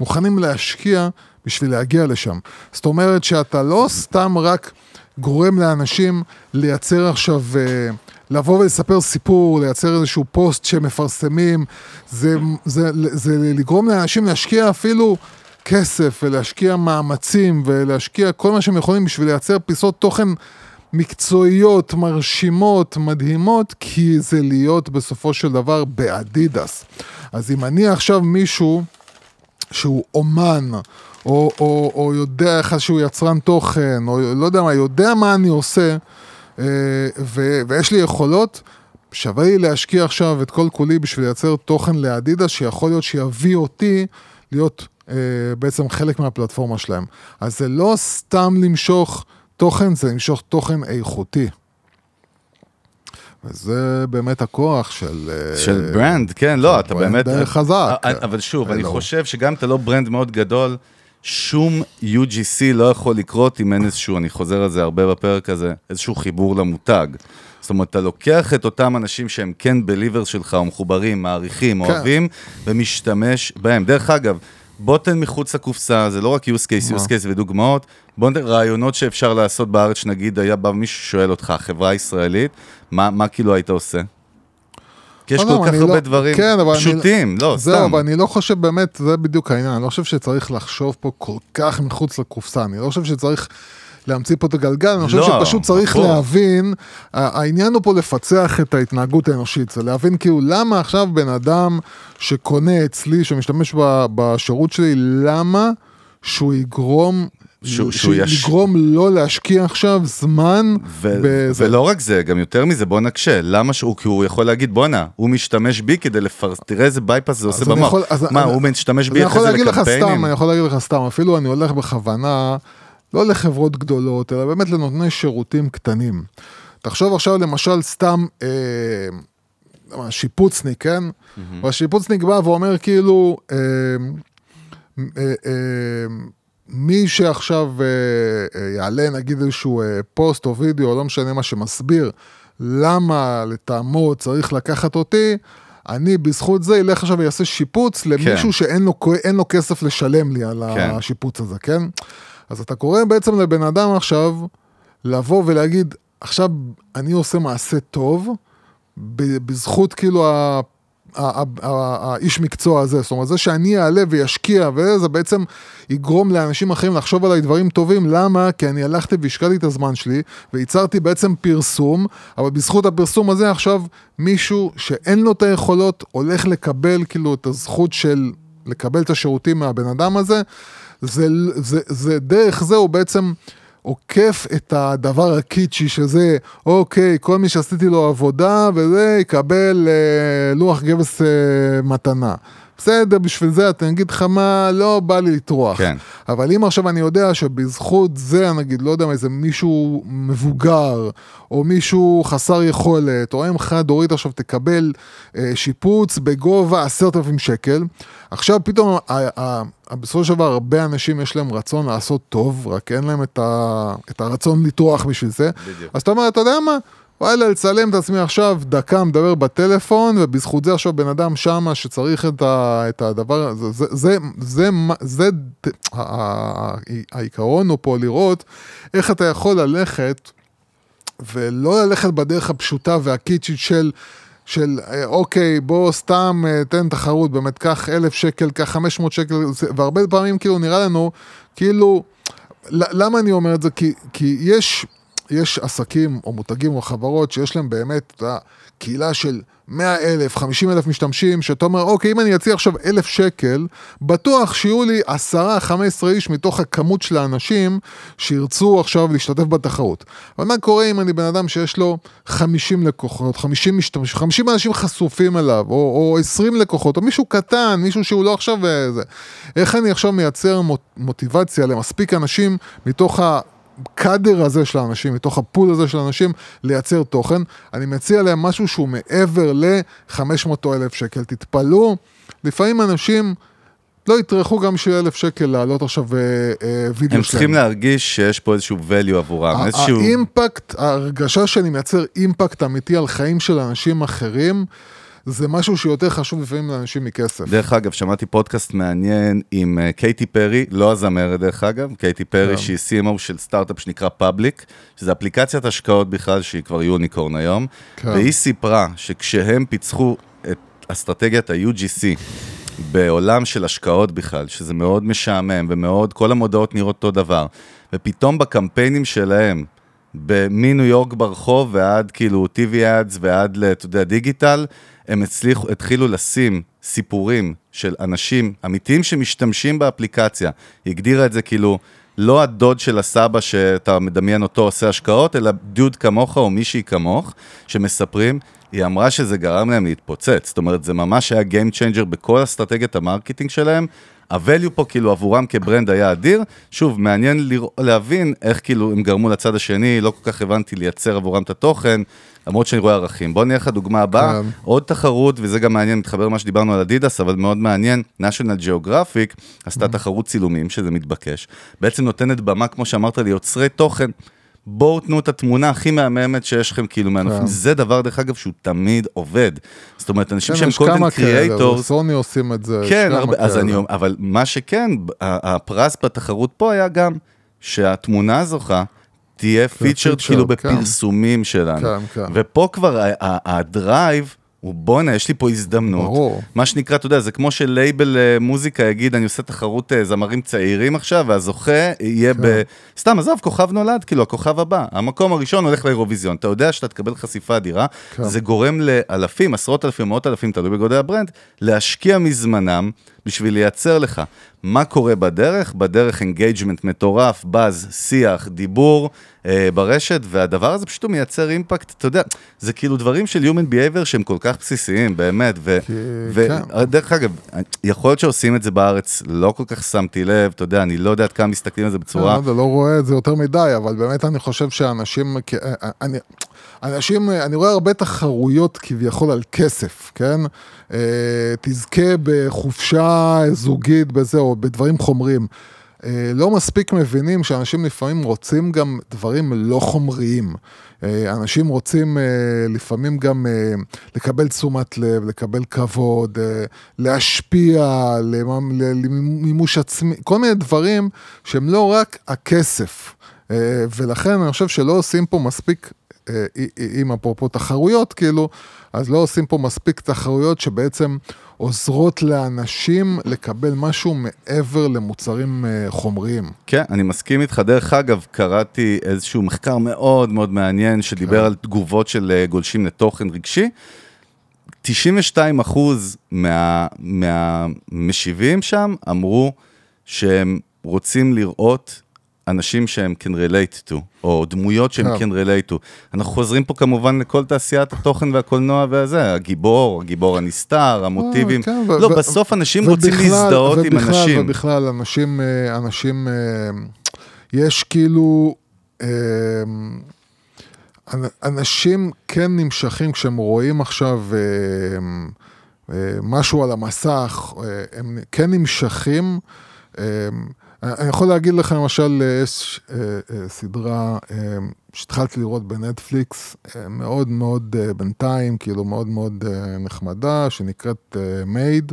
מוכנים להשקיע בשביל להגיע לשם. זאת אומרת שאתה לא סתם רק גורם לאנשים לייצר עכשיו... אה, לבוא ולספר סיפור, לייצר איזשהו פוסט שמפרסמים, זה, זה, זה לגרום לאנשים להשקיע אפילו כסף ולהשקיע מאמצים ולהשקיע כל מה שהם יכולים בשביל לייצר פיסות תוכן מקצועיות, מרשימות, מדהימות, כי זה להיות בסופו של דבר באדידס. אז אם אני עכשיו מישהו שהוא אומן, או, או, או יודע איך שהוא יצרן תוכן, או לא יודע מה, יודע מה אני עושה, אה, ו, ויש לי יכולות, שווה לי להשקיע עכשיו את כל כולי בשביל לייצר תוכן לאדידס, שיכול להיות שיביא אותי להיות אה, בעצם חלק מהפלטפורמה שלהם. אז זה לא סתם למשוך תוכן, זה למשוך תוכן איכותי. וזה באמת הכוח של... אה, של brand, כן, לא, אתה brand באמת... די חזק. אה, אבל שוב, אני. חושב שגם אם אתה לא brand מאוד גדול, שום UGC לא יכול לקרות אם אין איזשהו, אני חוזר על זה הרבה בפרק הזה, איזשהו חיבור למותג. זאת אומרת, אתה לוקח את אותם אנשים שהם כן believers שלך, או מחוברים, מעריכים, כן. אוהבים, ומשתמש בהם. דרך אגב, בוא תן מחוץ לקופסה, זה לא רק use case, use case ודוגמאות, בוא נתן רעיונות שאפשר לעשות בארץ, שנגיד היה בא מישהו שואל אותך, חברה ישראלית, מה, מה כאילו היית עושה? כי יש כל כך אני הרבה לא- דברים כן, פשוטים, לא, זהו, סתם. אבל אני לא חושב באמת, זה בדיוק העניין, אני לא חושב שצריך לחשוב פה כל כך מחוץ לקופסה, אני לא חושב שצריך להמציא פה את הגלגל, אני חושב לא, שפשוט צריך הפוך. להבין, העניין הוא פה לפצח את ההתנהגות האנושית, זה להבין כאילו למה עכשיו בן אדם שקונה אצלי, שמשתמש ב- בשירות שלי, למה שהוא יגרום... שהוא- שהוא יש- יגרום לא להשקיע עכשיו זמן ו- בזה. ולא רק זה, גם יותר מזה, בוא נקשה. למה שהוא, כי הוא יכול להגיד, בואנה, הוא משתמש בי כדי לפרס, תראה איזה בייפס זה עושה במוח. יכול- אז מה, אני- הוא משתמש בי אני אחרי יכול זה לקמפיינים? סתם, אני יכול להגיד לך סתם, אפילו אני הולך בכוונה, לא לחברות גדולות, אלא באמת לנותני שירותים קטנים. תחשוב עכשיו למשל סתם אה, שיפוצניק, כן? והשיפוצניק בא ואומר כאילו, אה, אה, אה, מי שעכשיו אה, יעלה נגיד איזשהו אה, פוסט או וידאו, לא משנה מה שמסביר למה לטעמו צריך לקחת אותי, אני בזכות זה אלך עכשיו ויעשה שיפוץ למישהו שאין לו, לו כסף לשלם לי על כן. השיפוץ הזה, כן? אז אתה קורא בעצם לבן אדם עכשיו לבוא ולהגיד, עכשיו אני עושה מעשה טוב, בזכות כאילו האיש מקצוע הזה, זאת אומרת, זה שאני אעלה וישקיע וזה בעצם יגרום לאנשים אחרים לחשוב עליי דברים טובים, למה? כי אני הלכתי והשקעתי את הזמן שלי וייצרתי בעצם פרסום, אבל בזכות הפרסום הזה עכשיו מישהו שאין לו את היכולות הולך לקבל כאילו את הזכות של לקבל את השירותים מהבן אדם הזה, זה, זה, זה דרך זה הוא בעצם עוקף את הדבר הקיצ'י שזה, אוקיי, כל מי שעשיתי לו עבודה וזה יקבל אה, לוח גבס אה, מתנה. בסדר, בשביל זה אתה נגיד לך מה, לא בא לי לטרוח. כן. אבל אם עכשיו אני יודע שבזכות זה, נגיד, לא יודע מה, איזה מישהו מבוגר, או מישהו חסר יכולת, או אם חד הורית עכשיו תקבל אה, שיפוץ בגובה עשרת אלפים שקל, עכשיו פתאום, ה- ה- ה- בסופו של דבר, הרבה אנשים יש להם רצון לעשות טוב, רק אין להם את, ה, את הרצון לטרוח בשביל זה. בדיוק. אז אתה אומר, אתה יודע מה? וואלה, לצלם את עצמי עכשיו דקה מדבר בטלפון, ובזכות זה עכשיו בן אדם שמה שצריך את, ה, את הדבר הזה, זה, זה, זה, זה, זה העיקרון הוא פה לראות איך אתה יכול ללכת, ולא ללכת בדרך הפשוטה והקיצ'ית של... של אה, אוקיי, בוא סתם אה, תן תחרות, באמת, קח אלף שקל, קח 500 שקל, זה- והרבה פעמים כאילו נראה לנו, כאילו, למה אני אומר את זה? כי, כי יש, יש עסקים או מותגים או חברות שיש להם באמת, אתה יודע, קהילה של 100 אלף, 50 אלף משתמשים, שאתה אומר, אוקיי, אם אני אציע עכשיו אלף שקל, בטוח שיהיו לי 10-15 איש מתוך הכמות של האנשים שירצו עכשיו להשתתף בתחרות. אבל מה קורה אם אני בן אדם שיש לו 50 לקוחות, 50 משתמשים, 50 אנשים חשופים אליו, או, או 20 לקוחות, או מישהו קטן, מישהו שהוא לא עכשיו אה, זה. איך אני עכשיו מייצר מוט- מוטיבציה למספיק אנשים מתוך ה... הקאדר הזה של האנשים, מתוך הפול הזה של האנשים, לייצר תוכן. אני מציע להם משהו שהוא מעבר ל-500 או 1,000 שקל. תתפלאו, לפעמים אנשים לא יטרחו גם בשביל 1,000 שקל לעלות עכשיו אה, אה, וידאו הם שלהם. צריכים להרגיש שיש פה איזשהו value עבורם, ה- איזשהו... ה impact, ההרגשה שאני מייצר impact אמיתי על חיים של אנשים אחרים, זה משהו שיותר חשוב לפעמים לאנשים מכסף. דרך אגב, שמעתי פודקאסט מעניין עם אה, קייטי פרי, לא הזמרת דרך אגב, קייטי פרי כן. שהיא CMO של סטארט-אפ שנקרא Public, שזה אפליקציית השקעות בכלל שהיא כבר unicorn היום, כן. והיא סיפרה שכשהם פיצחו את אסטרטגיית ה-UGC בעולם של השקעות בכלל, שזה מאוד משעמם ומאוד, כל המודעות נראות אותו דבר, ופתאום בקמפיינים שלהם, מניו יורק ברחוב ועד כאילו TV ads ועד, אתה יודע, דיגיטל, הם הצליחו, התחילו לשים סיפורים של אנשים אמיתיים שמשתמשים באפליקציה. היא הגדירה את זה כאילו, לא הדוד של הסבא שאתה מדמיין אותו עושה השקעות, אלא דוד כמוך או מישהי כמוך, שמספרים. היא אמרה שזה גרם להם להתפוצץ, זאת אומרת, זה ממש היה Game Changer בכל אסטרטגיית ה marketing שלהם. ה-value פה כאילו עבורם כ brand היה אדיר. שוב, מעניין לרא- להבין איך כאילו הם גרמו לצד השני, לא כל כך הבנתי לייצר עבורם את התוכן, למרות שאני רואה ערכים. בואו נלך לדוגמה הבאה, כן. עוד תחרות, וזה גם מעניין, מתחבר למה שדיברנו על אדידס, אבל מאוד מעניין, National Geographic עשתה תחרות צילומים, שזה מתבקש, בעצם נותנת במה, כמו שאמרת, ליוצרי תוכן. בואו תנו את התמונה הכי מהממת שיש לכם כאילו מהנופים, כן. זה דבר דרך אגב שהוא תמיד עובד. זאת אומרת, אנשים כן, שהם content כאלה, creators, סוני עושים את זה. כן, הרבה, אז. אני אומר, אבל מה שכן, הפרס בתחרות פה היה גם שהתמונה הזוכה תהיה featured כאילו כן. בפרסומים שלנו. כן, כן. ופה כבר ה drive הוא בואנה, יש לי פה הזדמנות. ברור. מה שנקרא, אתה יודע, זה כמו שלייבל אה, מוזיקה יגיד, אני עושה תחרות אה, זמרים צעירים עכשיו, והזוכה יהיה כן. ב... סתם, עזוב, כוכב נולד, כאילו, הכוכב הבא. המקום הראשון הולך לאירוויזיון. אתה יודע שאתה תקבל חשיפה אדירה, כן. זה גורם לאלפים, עשרות אלפים, מאות אלפים, תלוי בגודל ה brand, להשקיע מזמנם בשביל לייצר לך. מה קורה בדרך? בדרך engagement מטורף, באז, שיח, דיבור אה, ברשת, והדבר הזה פשוט הוא מייצר impact, אתה יודע, זה כאילו דברים של Human Behavior שהם כל כך בסיסיים, באמת, ו... כי- ודרך אגב, יכול להיות שעושים את זה בארץ, לא כל כך שמתי לב, אתה יודע, אני לא יודע עד כמה מסתכלים על זה בצורה... אני לא יודע, לא רואה את זה יותר מדי, אבל באמת אני חושב שאנשים, כ- אני, אנשים, אני רואה הרבה תחרויות כביכול על כסף, כן? אה, תזכה בחופשה זוגית בזה, או בדברים חומריים. אה, לא מספיק מבינים שאנשים לפעמים רוצים גם דברים לא חומריים. אה, אנשים רוצים אה, לפעמים גם אה, לקבל תשומת לב, לקבל כבוד, אה, להשפיע, למימוש עצמי, כל מיני דברים שהם לא רק הכסף. אה, ולכן אני חושב שלא עושים פה מספיק, אה, אם אפרופו תחרויות, כאילו, אז לא עושים פה מספיק תחרויות שבעצם עוזרות לאנשים לקבל משהו מעבר למוצרים אה, חומריים. כן, אני מסכים איתך. דרך אגב, קראתי איזשהו מחקר מאוד מאוד מעניין שדיבר כן. על תגובות של אה, גולשים לתוכן רגשי. 92 אחוז מה, מהמשיבים שם אמרו שהם רוצים לראות אנשים שהם can relate to, או דמויות שהם כן. can relate to. אנחנו חוזרים פה כמובן לכל תעשיית התוכן והקולנוע והזה, הגיבור, הגיבור הנסתר, המוטיבים. כן, ו- לא, ו- בסוף אנשים רוצים ובכלל- להזדהות עם ובכלל- אנשים. ובכלל, אנשים, אה, אנשים, אה, יש כאילו, אה, אנ- אנשים כן נמשכים כשהם רואים עכשיו אה, אה, משהו על המסך, אה, הם כן נמשכים. אה, אני יכול להגיד לך למשל, יש אה, אה, סדרה שהתחלתי לראות בנטפליקס, מאוד מאוד בינתיים, כאילו מאוד מאוד נחמדה, שנקראת מייד.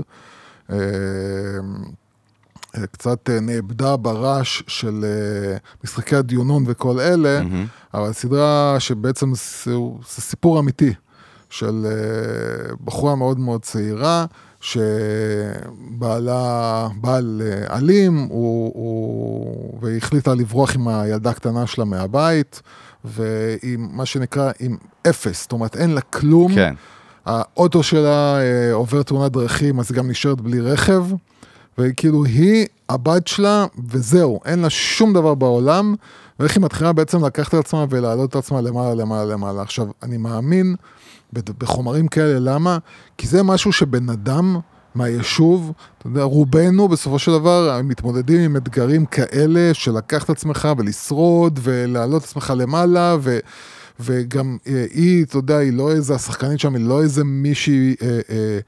קצת נאבדה ברעש של משחקי הדיונון וכל אלה, מהמם. אבל סדרה שבעצם זה סיפור אמיתי של בחורה מאוד מאוד צעירה, שבעלה, בעל אה, אלים, הוא, הוא, והיא החליטה לברוח עם הילדה הקטנה שלה מהבית, ועם מה שנקרא, עם אפס, זאת אומרת אין לה כלום. כן. האוטו שלה אה, עובר תאונת דרכים, אז היא גם נשארת בלי רכב, וכאילו היא, הבת שלה, וזהו, אין לה שום דבר בעולם, ואיך היא מתחילה בעצם לקחת את עצמה ולהעלות את עצמה למעלה, למעלה, למעלה. עכשיו, אני מאמין בחומרים כאלה, למה? כי זה משהו שבן אדם מהיישוב, אתה יודע, רובנו בסופו של דבר מתמודדים עם אתגרים כאלה של לקחת את עצמך ולשרוד ולהעלות את עצמך למעלה, ו... וגם אה, היא, אתה יודע, היא לא איזה, השחקנית שם, היא לא איזה מישהי אה, אה,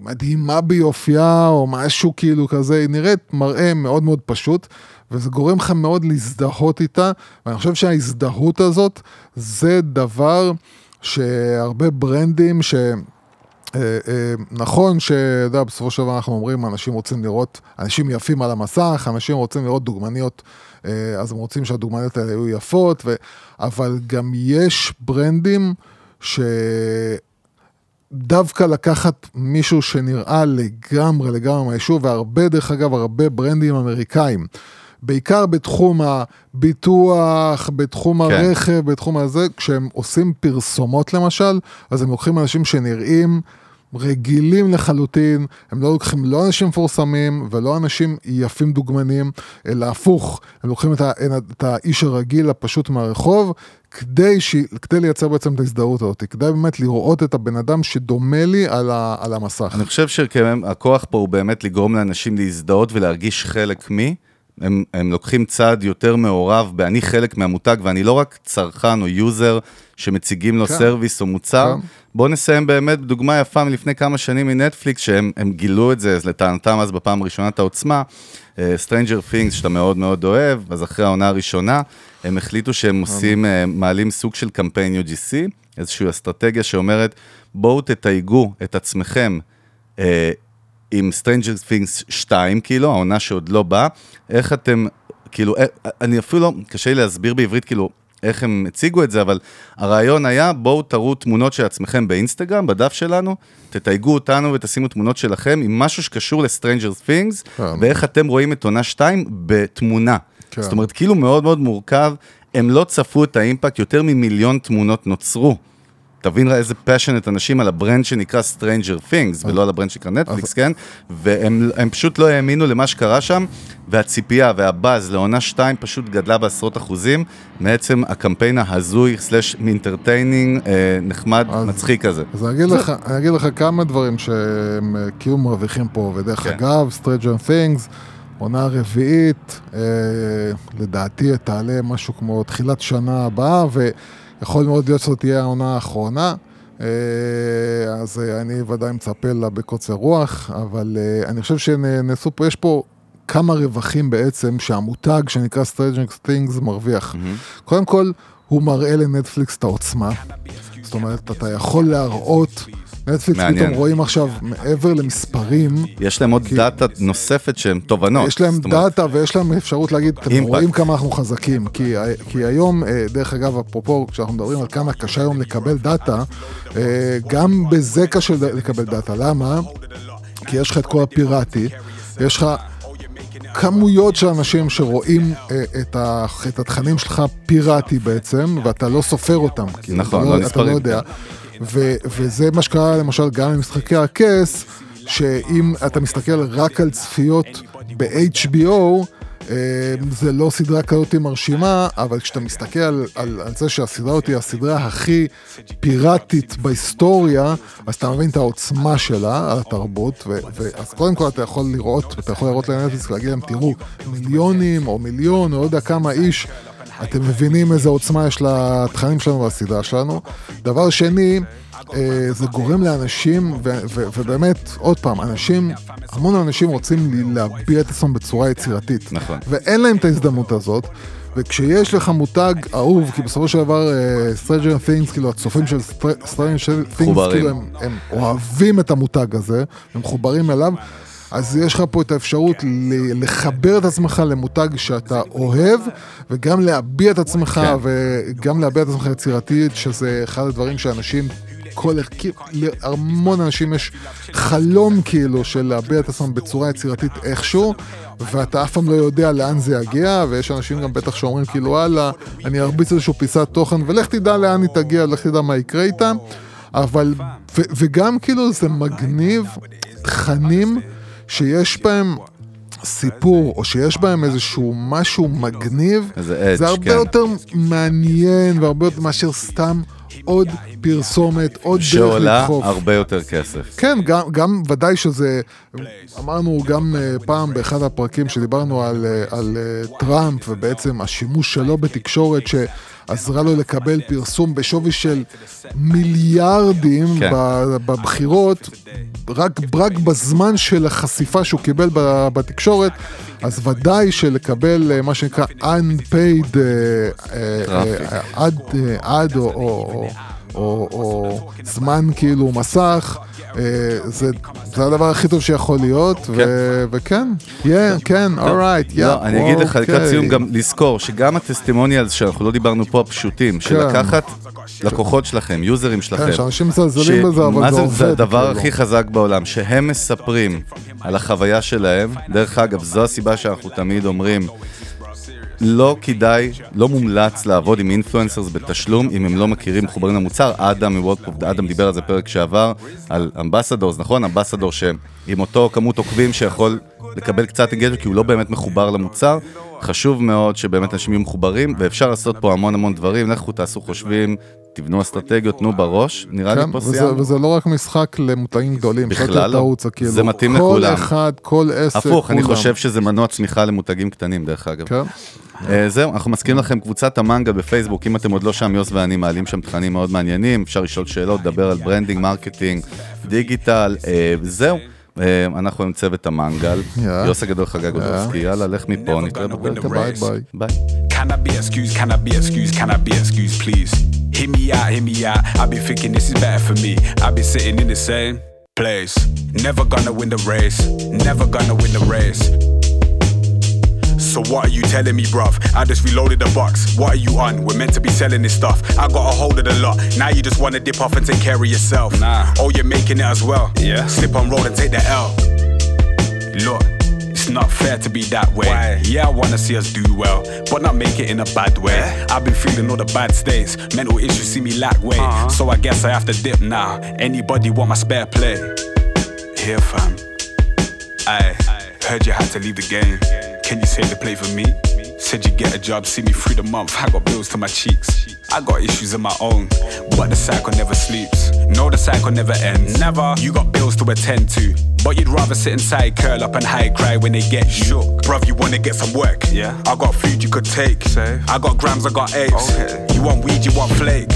מדהימה ביופייה או משהו כאילו כזה, היא נראית מראה מאוד מאוד פשוט, וזה גורם לך מאוד להזדהות איתה, ואני חושב שההזדהות הזאת זה דבר שהרבה ברנדים ש... אה, אה, נכון שאתה בסופו של דבר אנחנו אומרים, אנשים רוצים לראות, אנשים יפים על המסך, אנשים רוצים לראות דוגמניות, אה, אז הם רוצים שהדוגמניות האלה יהיו יפות, ו... אבל גם יש ברנדים שדווקא לקחת מישהו שנראה לגמרי לגמרי מהיישוב, והרבה, דרך אגב, הרבה ברנדים אמריקאים. בעיקר בתחום הביטוח, בתחום כן. הרכב, בתחום הזה, כשהם עושים פרסומות למשל, אז הם לוקחים אנשים שנראים רגילים לחלוטין, הם לא לוקחים לא אנשים מפורסמים ולא אנשים יפים דוגמנים, אלא הפוך, הם לוקחים את, ה, את האיש הרגיל הפשוט מהרחוב, כדי, ש, כדי לייצר בעצם את ההזדהות הזאת, כדי באמת לראות את הבן אדם שדומה לי על, ה, על המסך. אני חושב שהכוח פה הוא באמת לגרום לאנשים להזדהות ולהרגיש חלק מי. הם, הם לוקחים צעד יותר מעורב ב"אני חלק מהמותג", ואני לא רק צרכן או user שמציגים לו כן. service או מוצר. כן. בואו נסיים באמת בדוגמה יפה מלפני כמה שנים מנטפליקס, שהם הם גילו את זה, אז לטענתם אז בפעם הראשונה את העוצמה. אה, Stranger Things, שאתה מאוד מאוד אוהב, אז אחרי העונה הראשונה, הם החליטו שהם עושים, אה, מעלים סוג של קמפיין UGC, איזושהי אסטרטגיה שאומרת, בואו תתייגו את עצמכם אה, עם Stranger Things 2, כאילו, העונה שעוד לא באה, איך אתם, כאילו, אה, אני אפילו לא, קשה לי להסביר בעברית, כאילו, איך הם הציגו את זה, אבל הרעיון היה, בואו תראו תמונות של עצמכם באינסטגרם, בדף שלנו, תתייגו אותנו ותשימו תמונות שלכם עם משהו שקשור ל-Stranger Things, כן. ואיך אתם רואים את עונה 2 בתמונה. כן. זאת אומרת, כאילו מאוד מאוד מורכב, הם לא צפו את האימפקט, יותר ממיליון תמונות נוצרו. תבין איזה passionate אנשים על ה brand שנקרא Stranger Things, ולא על ה brand שנקרא נטפליקס, כן? והם הם פשוט לא האמינו למה שקרה שם, והציפייה והבאז לעונה 2 פשוט גדלה בעשרות אחוזים, מעצם הקמפיין ההזוי, slash entertaining, אה, נחמד, אז- מצחיק כזה. אז אני אגיד לך, אני אגיד לך כמה דברים שהם אה, כאילו מרוויחים פה, ודרך כן. אגב, Stranger Things, עונה רביעית, אה, לדעתי תעלה משהו כמו תחילת שנה הבאה, ויכול מאוד להיות שזאת תהיה העונה האחרונה. אה, אז אה, אני ודאי מצפה לה בקוצר רוח, אבל אה, אני חושב שנעשו פה, יש פה כמה רווחים בעצם שהמותג שנקרא Stranger Things מרוויח. קודם כל, הוא מראה לנטפליקס את העוצמה. זאת אומרת, אתה יכול להראות, נטפליקס. פתאום רואים עכשיו, מעבר למספרים, יש להם עוד כי- data נוספת שהן תובנות. יש להם אומרת, data ויש להם אפשרות להגיד, אתם. רואים כמה אנחנו חזקים. כי, כי היום, אה, דרך אגב, אפרופו, כשאנחנו מדברים על כמה קשה היום לקבל data, אה, גם בזה קשה לקבל data. למה? כי יש לך את כל הפיראטי, יש לך כמויות של אנשים שרואים אה, את, ה, את התכנים שלך פיראטי בעצם, ואתה לא סופר אותם. נכון, אתה לא אתה נספרים, לא יודע. ו, וזה מה שקרה למשל גם עם משחקי הכס, שאם אתה מסתכל רק על צפיות ב-HBO, אה, זה לא סדרה כזאת מרשימה, אבל כשאתה מסתכל על, על, על זה שהסדרה הזאת היא הסדרה הכי פיראטית בהיסטוריה, אז אתה מבין את העוצמה שלה על התרבות, ו, ו, אז קודם כל אתה יכול לראות, אתה יכול לראות לנטפליקס ולהגיד להם, תראו, מיליונים או מיליון או לא יודע כמה איש, אתם מבינים איזה עוצמה יש לתכנים שלנו והסדרה שלנו. דבר שני, אה, זה גורם לאנשים, ו- ו- ובאמת, עוד פעם, אנשים, המון אנשים רוצים להביע את עצמם בצורה יצירתית. נכון. ואין להם את ההזדמנות הזאת. וכשיש לך מותג אהוב, כי בסופו של דבר uh, Stranger Things, כאילו הצופים של Str- Stranger Things. כאילו הם, הם אוהבים את המותג הזה, הם מחוברים אליו, אז יש לך פה את האפשרות ל- לחבר את עצמך למותג שאתה אוהב, וגם להביע את עצמך, כן. וגם להביע את עצמך יצירתית, שזה אחד הדברים שאנשים... כל הרכיב, להמון אנשים יש חלום כאילו של להביע את עצמם בצורה יצירתית איכשהו, ואתה אף פעם לא יודע לאן זה יגיע, ויש אנשים גם בטח שאומרים כאילו וואלה, אני ארביץ איזשהו פיסת תוכן, ולך תדע לאן היא תגיע, לך תדע מה יקרה איתה, אבל, ו, וגם כאילו זה מגניב תכנים שיש בהם סיפור, או שיש בהם איזשהו משהו מגניב, איזה edge, זה הרבה כן. יותר מעניין והרבה יותר מאשר סתם עוד פרסומת, עוד דרך שעולה לדחוף. הרבה יותר כסף. כן, גם, גם ודאי שזה, אמרנו גם אה, פעם באחד הפרקים שדיברנו על, אה, על אה, טראמפ ובעצם השימוש שלו בתקשורת שעזרה לו לקבל פרסום בשווי של מיליארדים כן. בבחירות, רק, רק בזמן של החשיפה שהוא קיבל בתקשורת, אז ודאי שלקבל אה, מה שנקרא unpaid אה, אה, עד, עד או, או, או, זמן כאילו מסך, אה, זה, זה הדבר הכי טוב שיכול להיות, ו, וכן, yeah, כן, אורייט, יא, לא, אני אגיד לך לקראת סיום גם לזכור שגם הטסטימוניאלס שאנחנו לא דיברנו פה הפשוטים, כן. לקחת לקוחות שלכם, יוזרים שלכם. כן, שאנשים מזלזלים בזה, אבל זה, עובד, זה הדבר כאילו. הכי חזק בעולם, שהם מספרים על החוויה שלהם. דרך אגב, זו הסיבה שאנחנו תמיד אומרים, לא כדאי, לא מומלץ לעבוד עם influencers בתשלום אם הם לא מכירים, מחוברים למוצר. אדם מוודפופ, אדם דיבר על זה פרק שעבר, על ambassadors, נכון? ambassador שעם אותו כמות עוקבים שיכול לקבל קצת engagement, כי הוא לא באמת מחובר למוצר. חשוב מאוד שבאמת אנשים יהיו מחוברים, ואפשר לעשות פה המון המון דברים. לכו תעשו חושבים, תבנו אסטרטגיות, תנו בראש. נראה לי כן, פה וזה, סיימנו. וזה לא רק משחק למותגים גדולים, בכלל לא. זה כאילו, זה מתאים כל לכולם. אחד, כל עסק, הפוך, אני כולם. חושב שזה מנוע צמיחה למותגים קטנים, דרך אגב. כן, אה, זהו, אנחנו מזכירים לכם קבוצת המנגל בפייסבוק, אם אתם עוד לא שם, יוס ואני מעלים שם תכנים מאוד מעניינים, אפשר לשאול שאלות, לדבר על branding, marketing, דיגיטל, אה, זהו. אה, אנחנו עם צוות המנגל, yeah. יוס הגדול חגג גודובסקי, יאללה, לך מפה, נתראה בפרק הבא. ביי ביי. Hit me out, hit me out. I be thinking this is better for me. I be sitting in the same place. Never gonna win the race. Never gonna win the race. So what are you telling me, bruv? I just reloaded the box. What are you on? We're meant to be selling this stuff. I got a hold of the lot. Now you just wanna dip off and take care of yourself. Nah. Oh, you're making it as well. Yeah. Slip on road and take the L. Look it's not fair to be that way. Why? Yeah, I wanna see us do well, but not make it in a bad way. Yeah? I've been feeling all the bad states. Mental issues see me lack weight. Uh-huh. So I guess I have to dip now. Anybody want my spare play? Here, fam. I heard you had to leave the game. Can you save the play for me? Said you get a job, see me through the month. I got bills to my cheeks. I got issues of my own, but the cycle never sleeps. No, the cycle never ends. Never. You got bills to attend to, but you'd rather sit inside, curl up and high cry when they get. Shook. Bruv, you wanna get some work? Yeah. I got food you could take. Safe. I got grams, I got apes. Okay. You want weed, you want flake.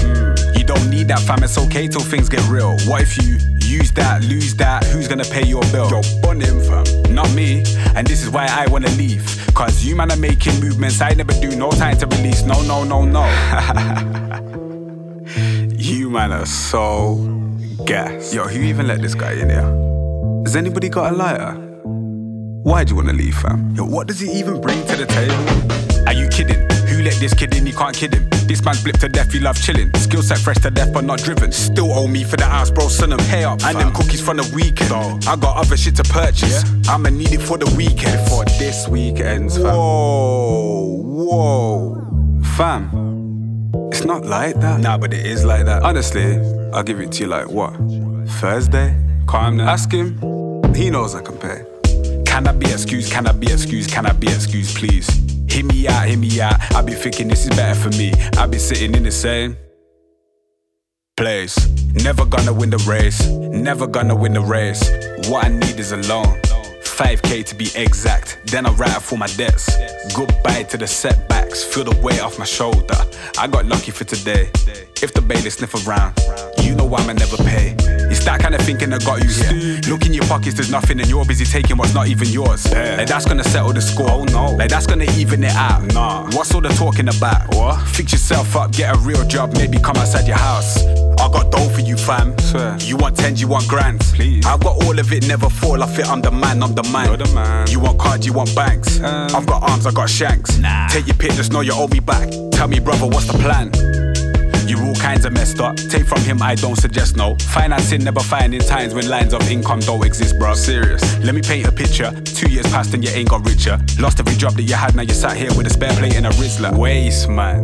You don't need that, fam. It's okay till things get real. What if you use that, lose that? Who's gonna pay your bill? You're bunning, fam. Not me. And this is why I wanna leave. Cause you man are making movements I never do. No time to release. No, no, no, no. you man are so gas. Yo, who even let this guy in here? Has anybody got a lighter? Why'd you wanna leave, fam? Yo, what does he even bring to the table? Are you kidding? Who let this kid in? You can't kid him. This man's blipped to death, he love chilling. Skill set fresh to death, but not driven. Still owe me for the house, bro. Son of pay up. And them cookies from the weekend. I got other shit to purchase. I'ma need it for the weekend. For this weekend's fam. Whoa, whoa, fam. It's not like that. Nah, but it is like that. Honestly, I'll give it to you like what? Thursday? Calm down. Ask him. He knows I can pay. Can I be excused? Can I be excused? Can I be excused, please? Hear me out, hear me out. I be thinking this is better for me. I be sitting in the same place. Never gonna win the race. Never gonna win the race. What I need is a loan. 5k to be exact. Then I write off all my debts. Goodbye to the setbacks. Feel the weight off my shoulder. I got lucky for today. If the bailiff sniff around, you know why I'ma never pay. It's that kind of thinking that got you stupid. Look in your pockets, there's nothing, and you're busy taking what's not even yours. Like that's gonna settle the score. Oh no. Like that's gonna even it out. Nah. What's all the talking about? What? Fix yourself up, get a real job, maybe come outside your house. I got dough for you, fam. Swear. You want tens, you want grands. Please. I got all of it, never fall off it. I'm the man, I'm the man. You're the man. You want cards, you want banks. Um, I've got arms, I got shanks. Nah. Take your pick, just know you owe me back. Tell me, brother, what's the plan? You're all kinds of messed up. Take from him, I don't suggest no. Financing never finding times when lines of income don't exist, bro. Serious. Let me paint a picture. Two years passed and you ain't got richer. Lost every job that you had, now you sat here with a spare plate and a Rizzler. Waste, man.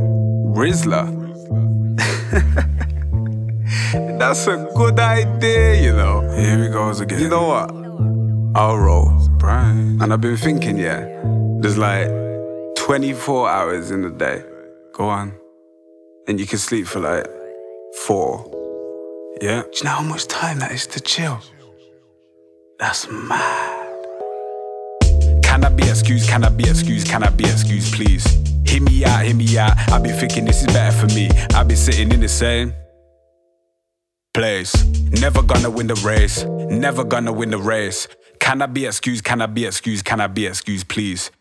Rizzler? That's a good idea, you know. Here he goes again. You know what? I'll roll. Brian. And I've been thinking, yeah, there's like 24 hours in the day. Go on. And you can sleep for like four. Yeah. Do you know how much time that is to chill? That's mad. Can I be excused? Can I be excused? Can I be excused, please? Hear me out, hear me out. I be thinking this is better for me. I be sitting in the same place. Never gonna win the race. Never gonna win the race. Can I be excused? Can I be excused? Can I be excused, please?